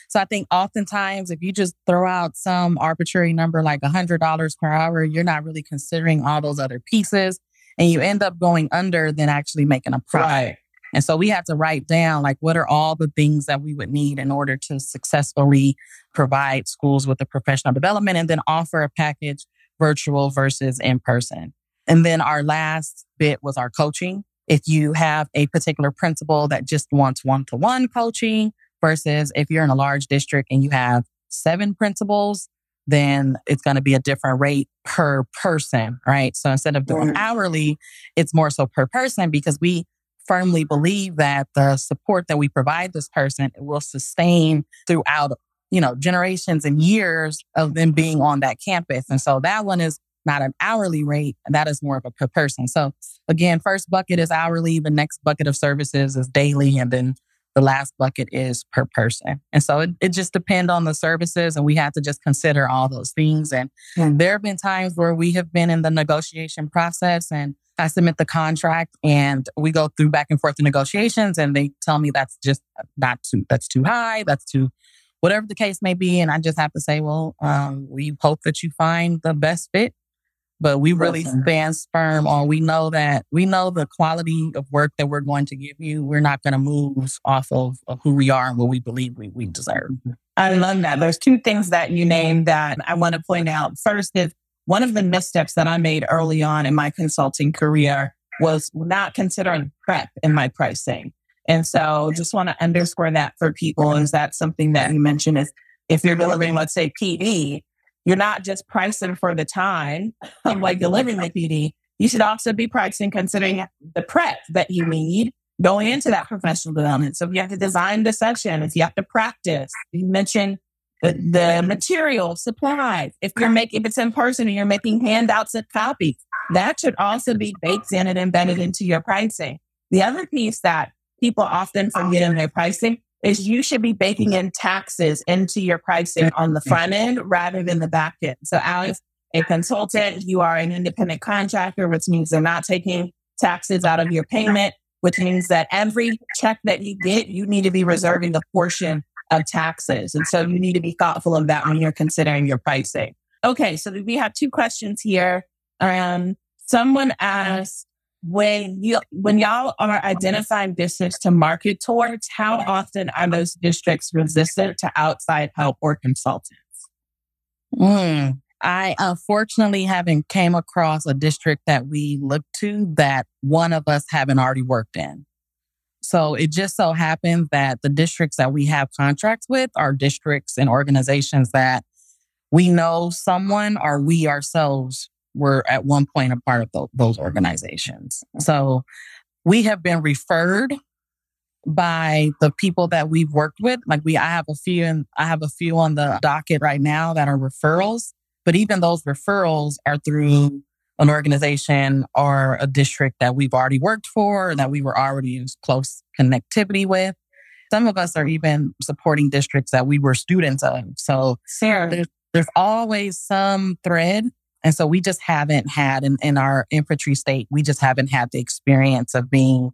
So I think oftentimes if you just throw out some arbitrary number like $100 per hour, you're not really considering all those other pieces and you end up going under than actually making a profit. Right. And so we have to write down like what are all the things that we would need in order to successfully provide schools with the professional development and then offer a package virtual versus in person. And then our last bit was our coaching. If you have a particular principal that just wants one to one coaching versus if you're in a large district and you have seven principals, then it's going to be a different rate per person, right? So instead of doing hourly, it's more so per person because we firmly believe that the support that we provide this person will sustain throughout you know, generations and years of them being on that campus. And so that one is not an hourly rate. That is more of a per person. So again, first bucket is hourly. The next bucket of services is daily. And then the last bucket is per person. And so it, it just depends on the services and we have to just consider all those things. And, and there have been times where we have been in the negotiation process and I submit the contract and we go through back and forth the negotiations and they tell me that's just not too, that's too high. That's too whatever the case may be. And I just have to say, well, um, we hope that you find the best fit. But we really stand firm on we know that we know the quality of work that we're going to give you. We're not going to move off of, of, who we are and what we believe we, we deserve. Mm-hmm. I love that. There's two things that you named that I want to point out. First is one of the missteps that I made early on in my consulting career was not considering prep in my pricing. And so just want to underscore that for people. Is that something that you mentioned is if you're delivering, let's say PD, you're not just pricing for the time of like delivering the PD. You should also be pricing considering the prep that you need going into that professional development. So if you have to design the session, if you have to practice, you mentioned the, the material, supplies. If you're making, if it's in person and you're making handouts and copies, that should also be baked in and embedded into your pricing. The other piece that people often forget in their pricing is you should be baking in taxes into your pricing on the front end rather than the back end. So as a consultant, you are an independent contractor, which means they're not taking taxes out of your payment, which means that every check that you get, you need to be reserving a portion of taxes. And so you need to be thoughtful of that when you're considering your pricing. Okay. So we have two questions here. Um, someone asked, when you when y'all are identifying districts to market towards, how often are those districts resistant to outside help or consultants? Mm, I unfortunately haven't came across a district that we look to that one of us haven't already worked in. So it just so happens that the districts that we have contracts with are districts and organizations that we know someone or we ourselves were at one point a part of th- those organizations. So we have been referred by the people that we've worked with. Like we, I have a few and I have a few on the docket right now that are referrals, but even those referrals are through an organization or a district that we've already worked for, that we were already in close connectivity with. Some of us are even supporting districts that we were students of. So there's, there's always some thread and so we just haven't had in, in our infantry state, we just haven't had the experience of being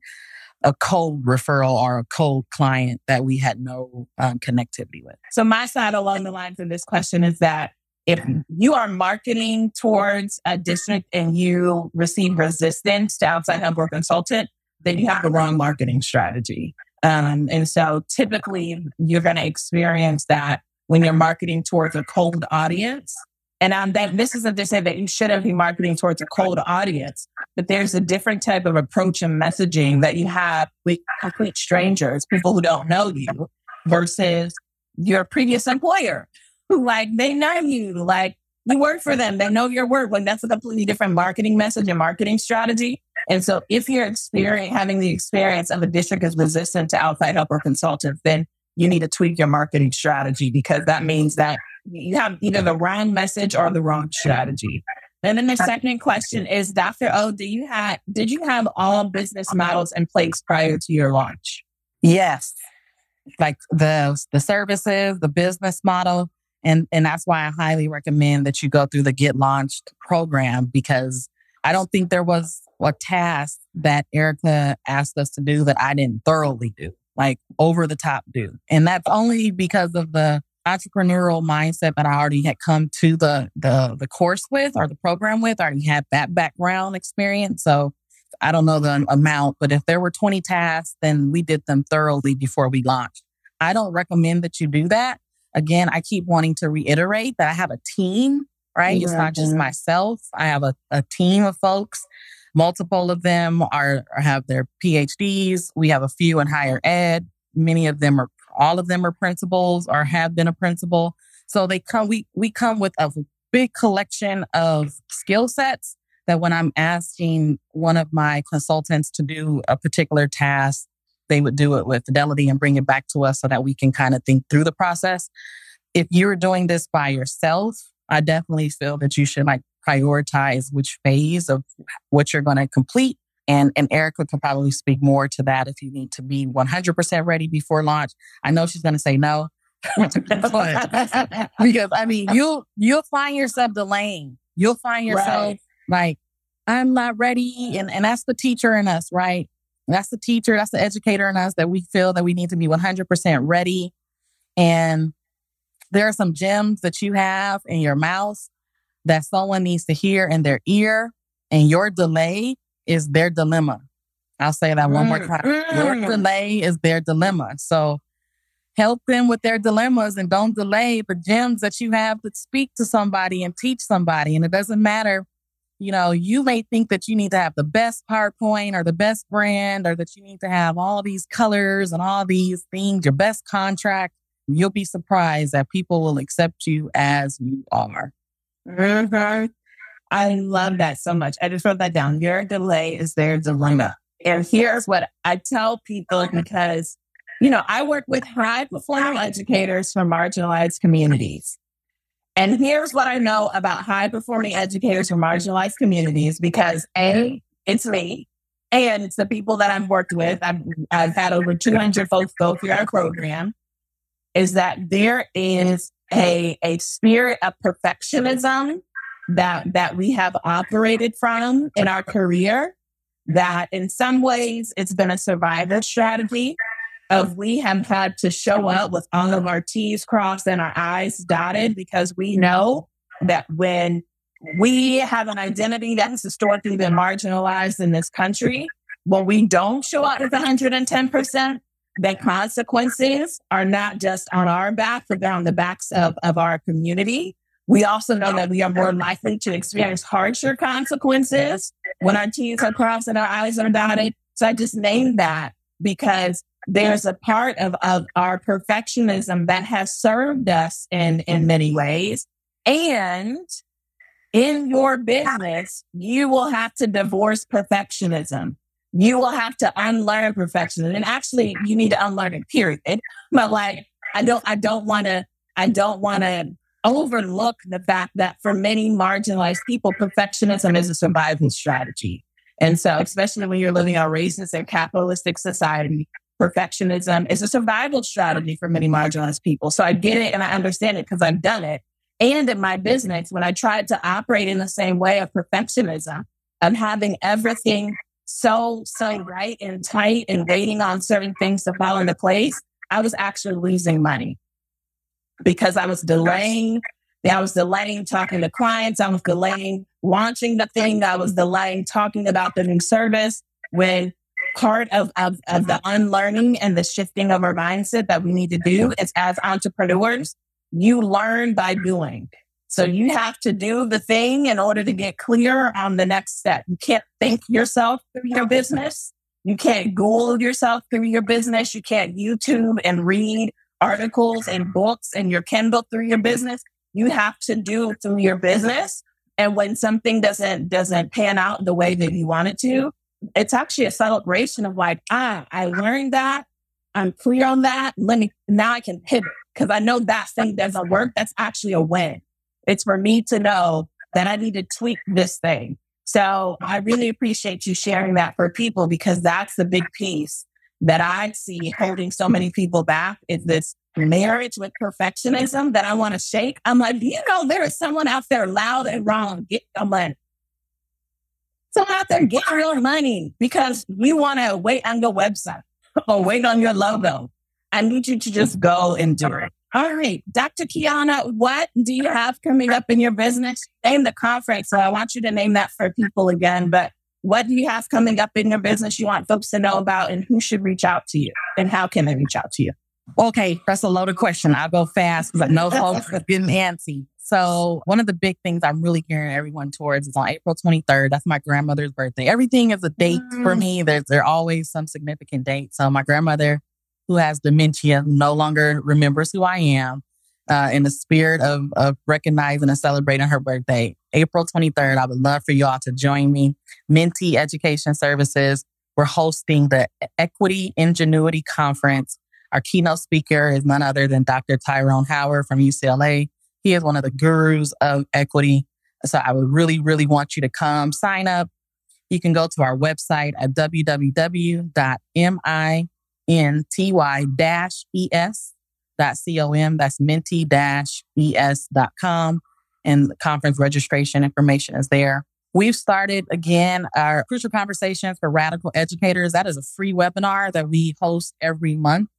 a cold referral or a cold client that we had no um, connectivity with. So my side along the lines of this question is that if you are marketing towards a district and you receive resistance to outside help or consultant, then you have the wrong marketing strategy. Um, and so typically you're going to experience that when you're marketing towards a cold audience and that this isn't to say that you shouldn't be marketing towards a cold audience, but there's a different type of approach and messaging that you have with complete strangers, people who don't know you, versus your previous employer, who like they know you, like you work for them, they know your work. Like that's a completely different marketing message and marketing strategy. And so, if you're experiencing having the experience of a district is resistant to outside help or consultants, then you need to tweak your marketing strategy because that means that you have either the wrong message or the wrong strategy. And then the second question is, Dr. O, do you have did you have all business models in place prior to your launch? Yes. Like the the services, the business model. And and that's why I highly recommend that you go through the Get LaunchED program because I don't think there was a task that Erica asked us to do that I didn't thoroughly do, like over the top do. And that's only because of the entrepreneurial mindset that I already had come to the the the course with or the program with. I already had that background experience. So I don't know the amount, but if there were 20 tasks, then we did them thoroughly before we launched. I don't recommend that you do that. Again, I keep wanting to reiterate that I have a team, right? It's not just myself. I have a, a team of folks. Multiple of them are have their PhDs. We have a few in higher ed. Many of them are all of them are principals or have been a principal. So they come, we, we come with a big collection of skill sets that when I'm asking one of my consultants to do a particular task, they would do it with fidelity and bring it back to us so that we can kind of think through the process. If you're doing this by yourself, I definitely feel that you should like prioritize which phase of what you're going to complete and, and Erica could probably speak more to that if you need to be 100% ready before launch. I know she's going to say no. because I mean, you'll, you'll find yourself delaying. You'll find yourself right. like, I'm not ready. And, and that's the teacher in us, right? That's the teacher, that's the educator in us that we feel that we need to be 100% ready. And there are some gems that you have in your mouth that someone needs to hear in their ear. And your delay is their dilemma. I'll say that one more mm, time. Your mm. delay is their dilemma. So help them with their dilemmas and don't delay the gems that you have to speak to somebody and teach somebody. And it doesn't matter, you know, you may think that you need to have the best PowerPoint or the best brand or that you need to have all these colors and all these things, your best contract. You'll be surprised that people will accept you as you are. Mm-hmm. I love that so much. I just wrote that down. Your delay is their dilemma. And here's what I tell people because, you know, I work with high performing educators from marginalized communities. And here's what I know about high performing educators from marginalized communities because A, it's me and it's the people that I've worked with. I've, I've had over 200 folks go through our program is that there is a, a spirit of perfectionism that, that we have operated from in our career that in some ways it's been a survival strategy of we have had to show up with all of our T's crossed and our I's dotted because we know that when we have an identity that has historically been marginalized in this country, when we don't show up with 110%, the consequences are not just on our back, but they're on the backs of, of our community. We also know that we are more likely to experience harsher consequences when our T's are crossed and our I's are dotted. So I just named that because there's a part of, of our perfectionism that has served us in, in many ways. And in your business, you will have to divorce perfectionism. You will have to unlearn perfectionism. And actually, you need to unlearn it, period. But like, I don't, I don't want to, I don't want to overlook the fact that for many marginalized people, perfectionism is a survival strategy. And so, especially when you're living in a racist and capitalistic society, perfectionism is a survival strategy for many marginalized people. So I get it and I understand it because I've done it. And in my business, when I tried to operate in the same way of perfectionism, of having everything so, so right and tight and waiting on certain things to fall into place, I was actually losing money because I was delaying. I was delaying talking to clients. I was delaying launching the thing. I was delaying talking about the new service when part of, of, of the unlearning and the shifting of our mindset that we need to do is as entrepreneurs, you learn by doing. So you have to do the thing in order to get clear on the next step. You can't think yourself through your business. You can't Google yourself through your business. You can't YouTube and read articles and books and your Kindle through your business. You have to do through your business. And when something doesn't doesn't pan out the way that you want it to, it's actually a celebration of like, ah, I learned that. I'm clear on that. Let me now I can pivot because I know that thing doesn't work. That's actually a win. It's for me to know that I need to tweak this thing. So I really appreciate you sharing that for people because that's the big piece that I see holding so many people back is this marriage with perfectionism that I want to shake. I'm like, you know, there is someone out there loud and wrong. Get your money. Someone out there get your money because we want to wait on your website or wait on your logo. I need you to just go and do it. All right, Dr. Qiana, what do you have coming up in your business? Name the conference. So I want you to name that for people again, but what do you have coming up in your business you want folks to know about and who should reach out to you and how can they reach out to you? Okay, that's a loaded question. I'll go fast because I know folks are getting antsy. So one of the big things I'm really gearing everyone towards is on April 23rd. That's my grandmother's birthday. Everything is a date mm. for me. There's there always some significant date. So my grandmother, who has dementia, no longer remembers who I am. Uh, in the spirit of, of recognizing and celebrating her birthday, April 23rd, I would love for y'all to join me. Minty Education Services, we're hosting the Equity Ingenuity Conference. Our keynote speaker is none other than Dr. Tyrone Howard from UCLA. He is one of the gurus of equity. So I would really, really want you to come sign up. You can go to our website at www.minty-es com. That's minty-es.com. And conference registration information is there. We've started again our Crucial Conversations for Radical Educators. That is a free webinar that we host every month.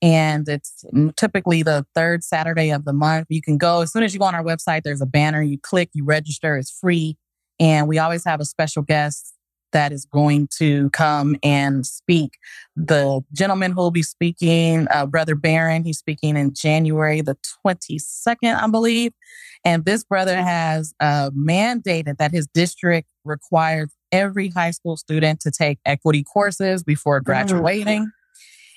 And it's typically the third Saturday of the month. You can go as soon as you go on our website, there's a banner. You click, you register, it's free. And we always have a special guest that is going to come and speak. The gentleman who will be speaking, uh, Brother Barron, he's speaking in January the 22nd, I believe. And this brother has uh, mandated that his district requires every high school student to take equity courses before mm-hmm. graduating.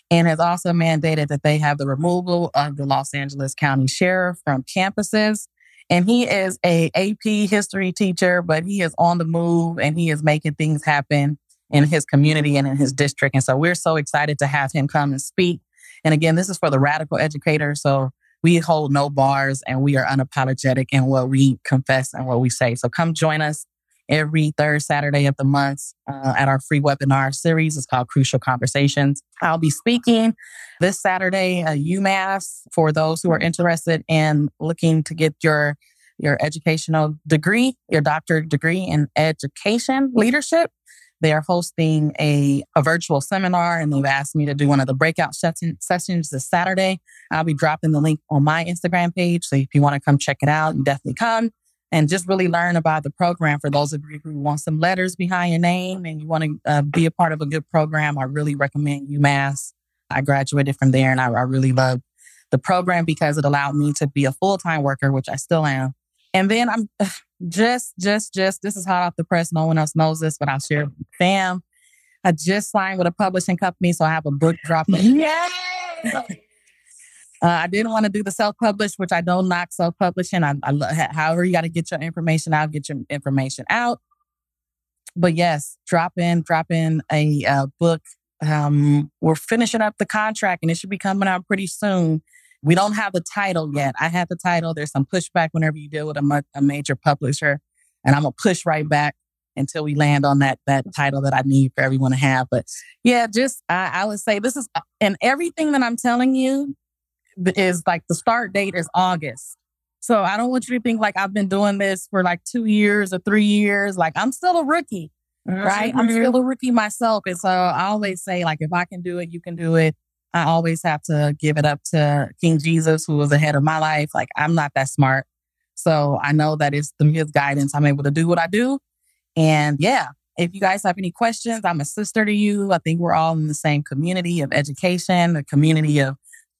And has also mandated that they have the removal of the Los Angeles County Sheriff from campuses And he is a AP history teacher, but he is on the move and he is making things happen in his community and in his district. And so we're so excited to have him come and speak. And again, this is for the radical educator. So we hold no bars and we are unapologetic in what we confess and what we say. So come join us every third Saturday of the month uh, at our free webinar series. It's called Crucial Conversations. I'll be speaking this Saturday at UMass for those who are interested in looking to get your your educational degree, your doctorate degree in education leadership. They are hosting a, a virtual seminar and they've asked me to do one of the breakout sessions this Saturday. I'll be dropping the link on my Instagram page. So if you want to come check it out, you definitely come and just really learn about the program. For those of you who want some letters behind your name and you want to uh, be a part of a good program, I really recommend UMass. I graduated from there and I, I really love the program because it allowed me to be a full time worker, which I still am. And then I'm just, just, just, this is hot off the press. No one else knows this, but I'll share. Fam, I just signed with a publishing company, so I have a book dropping. Yeah. Uh, I didn't want to do the self publish, which I don't knock self publishing. I, I, however, you got to get your information out, get your information out. But yes, drop in, drop in a uh, book. Um, we're finishing up the contract and it should be coming out pretty soon. We don't have the title yet. I have the title. There's some pushback whenever you deal with a, a major publisher, and I'm gonna push right back until we land on that that title that I need for everyone to have. But yeah, just I, I would say this is and everything that I'm telling you is like the start date is August. So I don't want you to think like I've been doing this for like two years or three years. Like I'm still a rookie, right? I'm still a rookie myself. And so I always say, like, if I can do it, you can do it. I always have to give it up to King Jesus, who was ahead of my life. Like I'm not that smart. So I know that it's through his guidance I'm able to do what I do. And yeah, if you guys have any questions, I'm a sister to you. I think we're all in the same community of education, a community of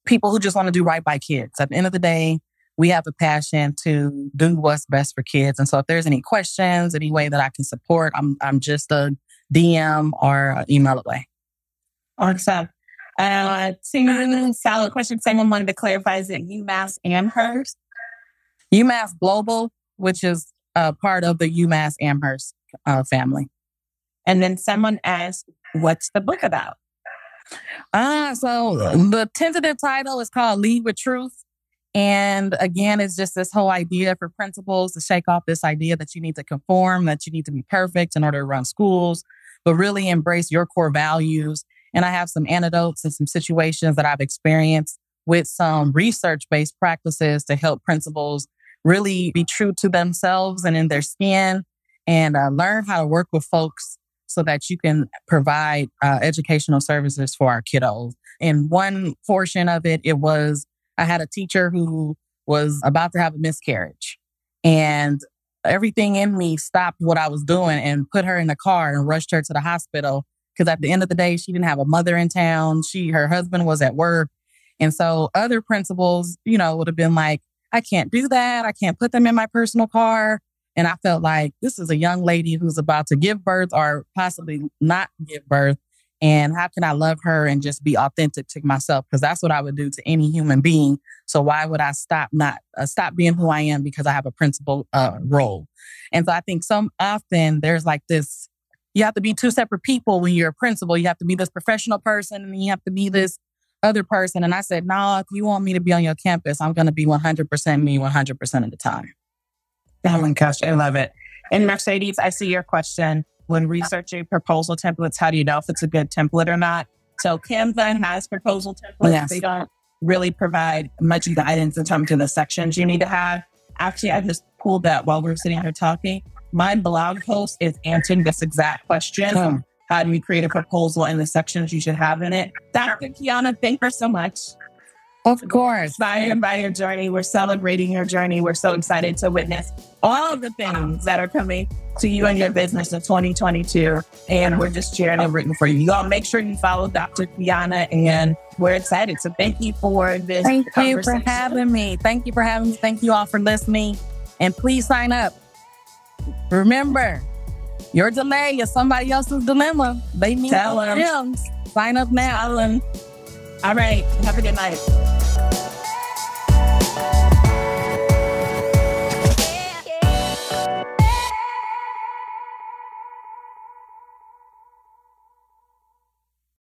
people who just want to do right by kids. At the end of the day, we have a passion to do what's best for kids. And so if there's any questions, any way that I can support, I'm I'm just a DM or email away. Awesome. Uh, same solid question. Someone wanted to clarify is it UMass Amherst? UMass Global, which is a part of the UMass Amherst uh, family. And then someone asked, what's the book about? Ah, uh, so the tentative title is called Lead with Truth. And again, it's just this whole idea for principals to shake off this idea that you need to conform, that you need to be perfect in order to run schools, but really embrace your core values. And I have some anecdotes and some situations that I've experienced with some research based practices to help principals really be true to themselves and in their skin and uh, learn how to work with folks so that you can provide uh, educational services for our kiddos. In one portion of it, it was I had a teacher who was about to have a miscarriage and everything in me stopped what I was doing and put her in the car and rushed her to the hospital. Cause at the end of the day, she didn't have a mother in town. She, her husband was at work. And so other principals, you know, would have been like, I can't do that. I can't put them in my personal car. And I felt like this is a young lady who's about to give birth or possibly not give birth. And how can I love her and just be authentic to myself? Because that's what I would do to any human being. So why would I stop not uh, stop being who I am because I have a principal uh, role? And so I think some often there's like this. You have to be two separate people when you're a principal. You have to be this professional person and you have to be this other person. And I said, no, nah, if you want me to be on your campus, I'm going to be 100% me 100% of the time. Oh gosh, I love it. And Mercedes, I see your question. When researching proposal templates, how do you know if it's a good template or not? So Canva has proposal templates. Yes. They don't really provide much guidance in terms of the sections you need to have. Actually, I just pulled that while we are sitting here talking. My blog post is answering this exact question. How do you create a proposal and the sections you should have in it? Dr. Qiana, thank you so much. Of course. By, by your journey. We're celebrating your journey. We're so excited to witness all of the things that are coming to you and your business in 2022. And we're just cheering and rooting for you. You all make sure you follow Dr. Qiana and we're excited. So thank you for this. Thank you for having me. Thank you for having me. Thank you all for listening. And please sign up. Remember, your delay is somebody else's dilemma. They need Tell them. Sign up now. All right. Have a good night.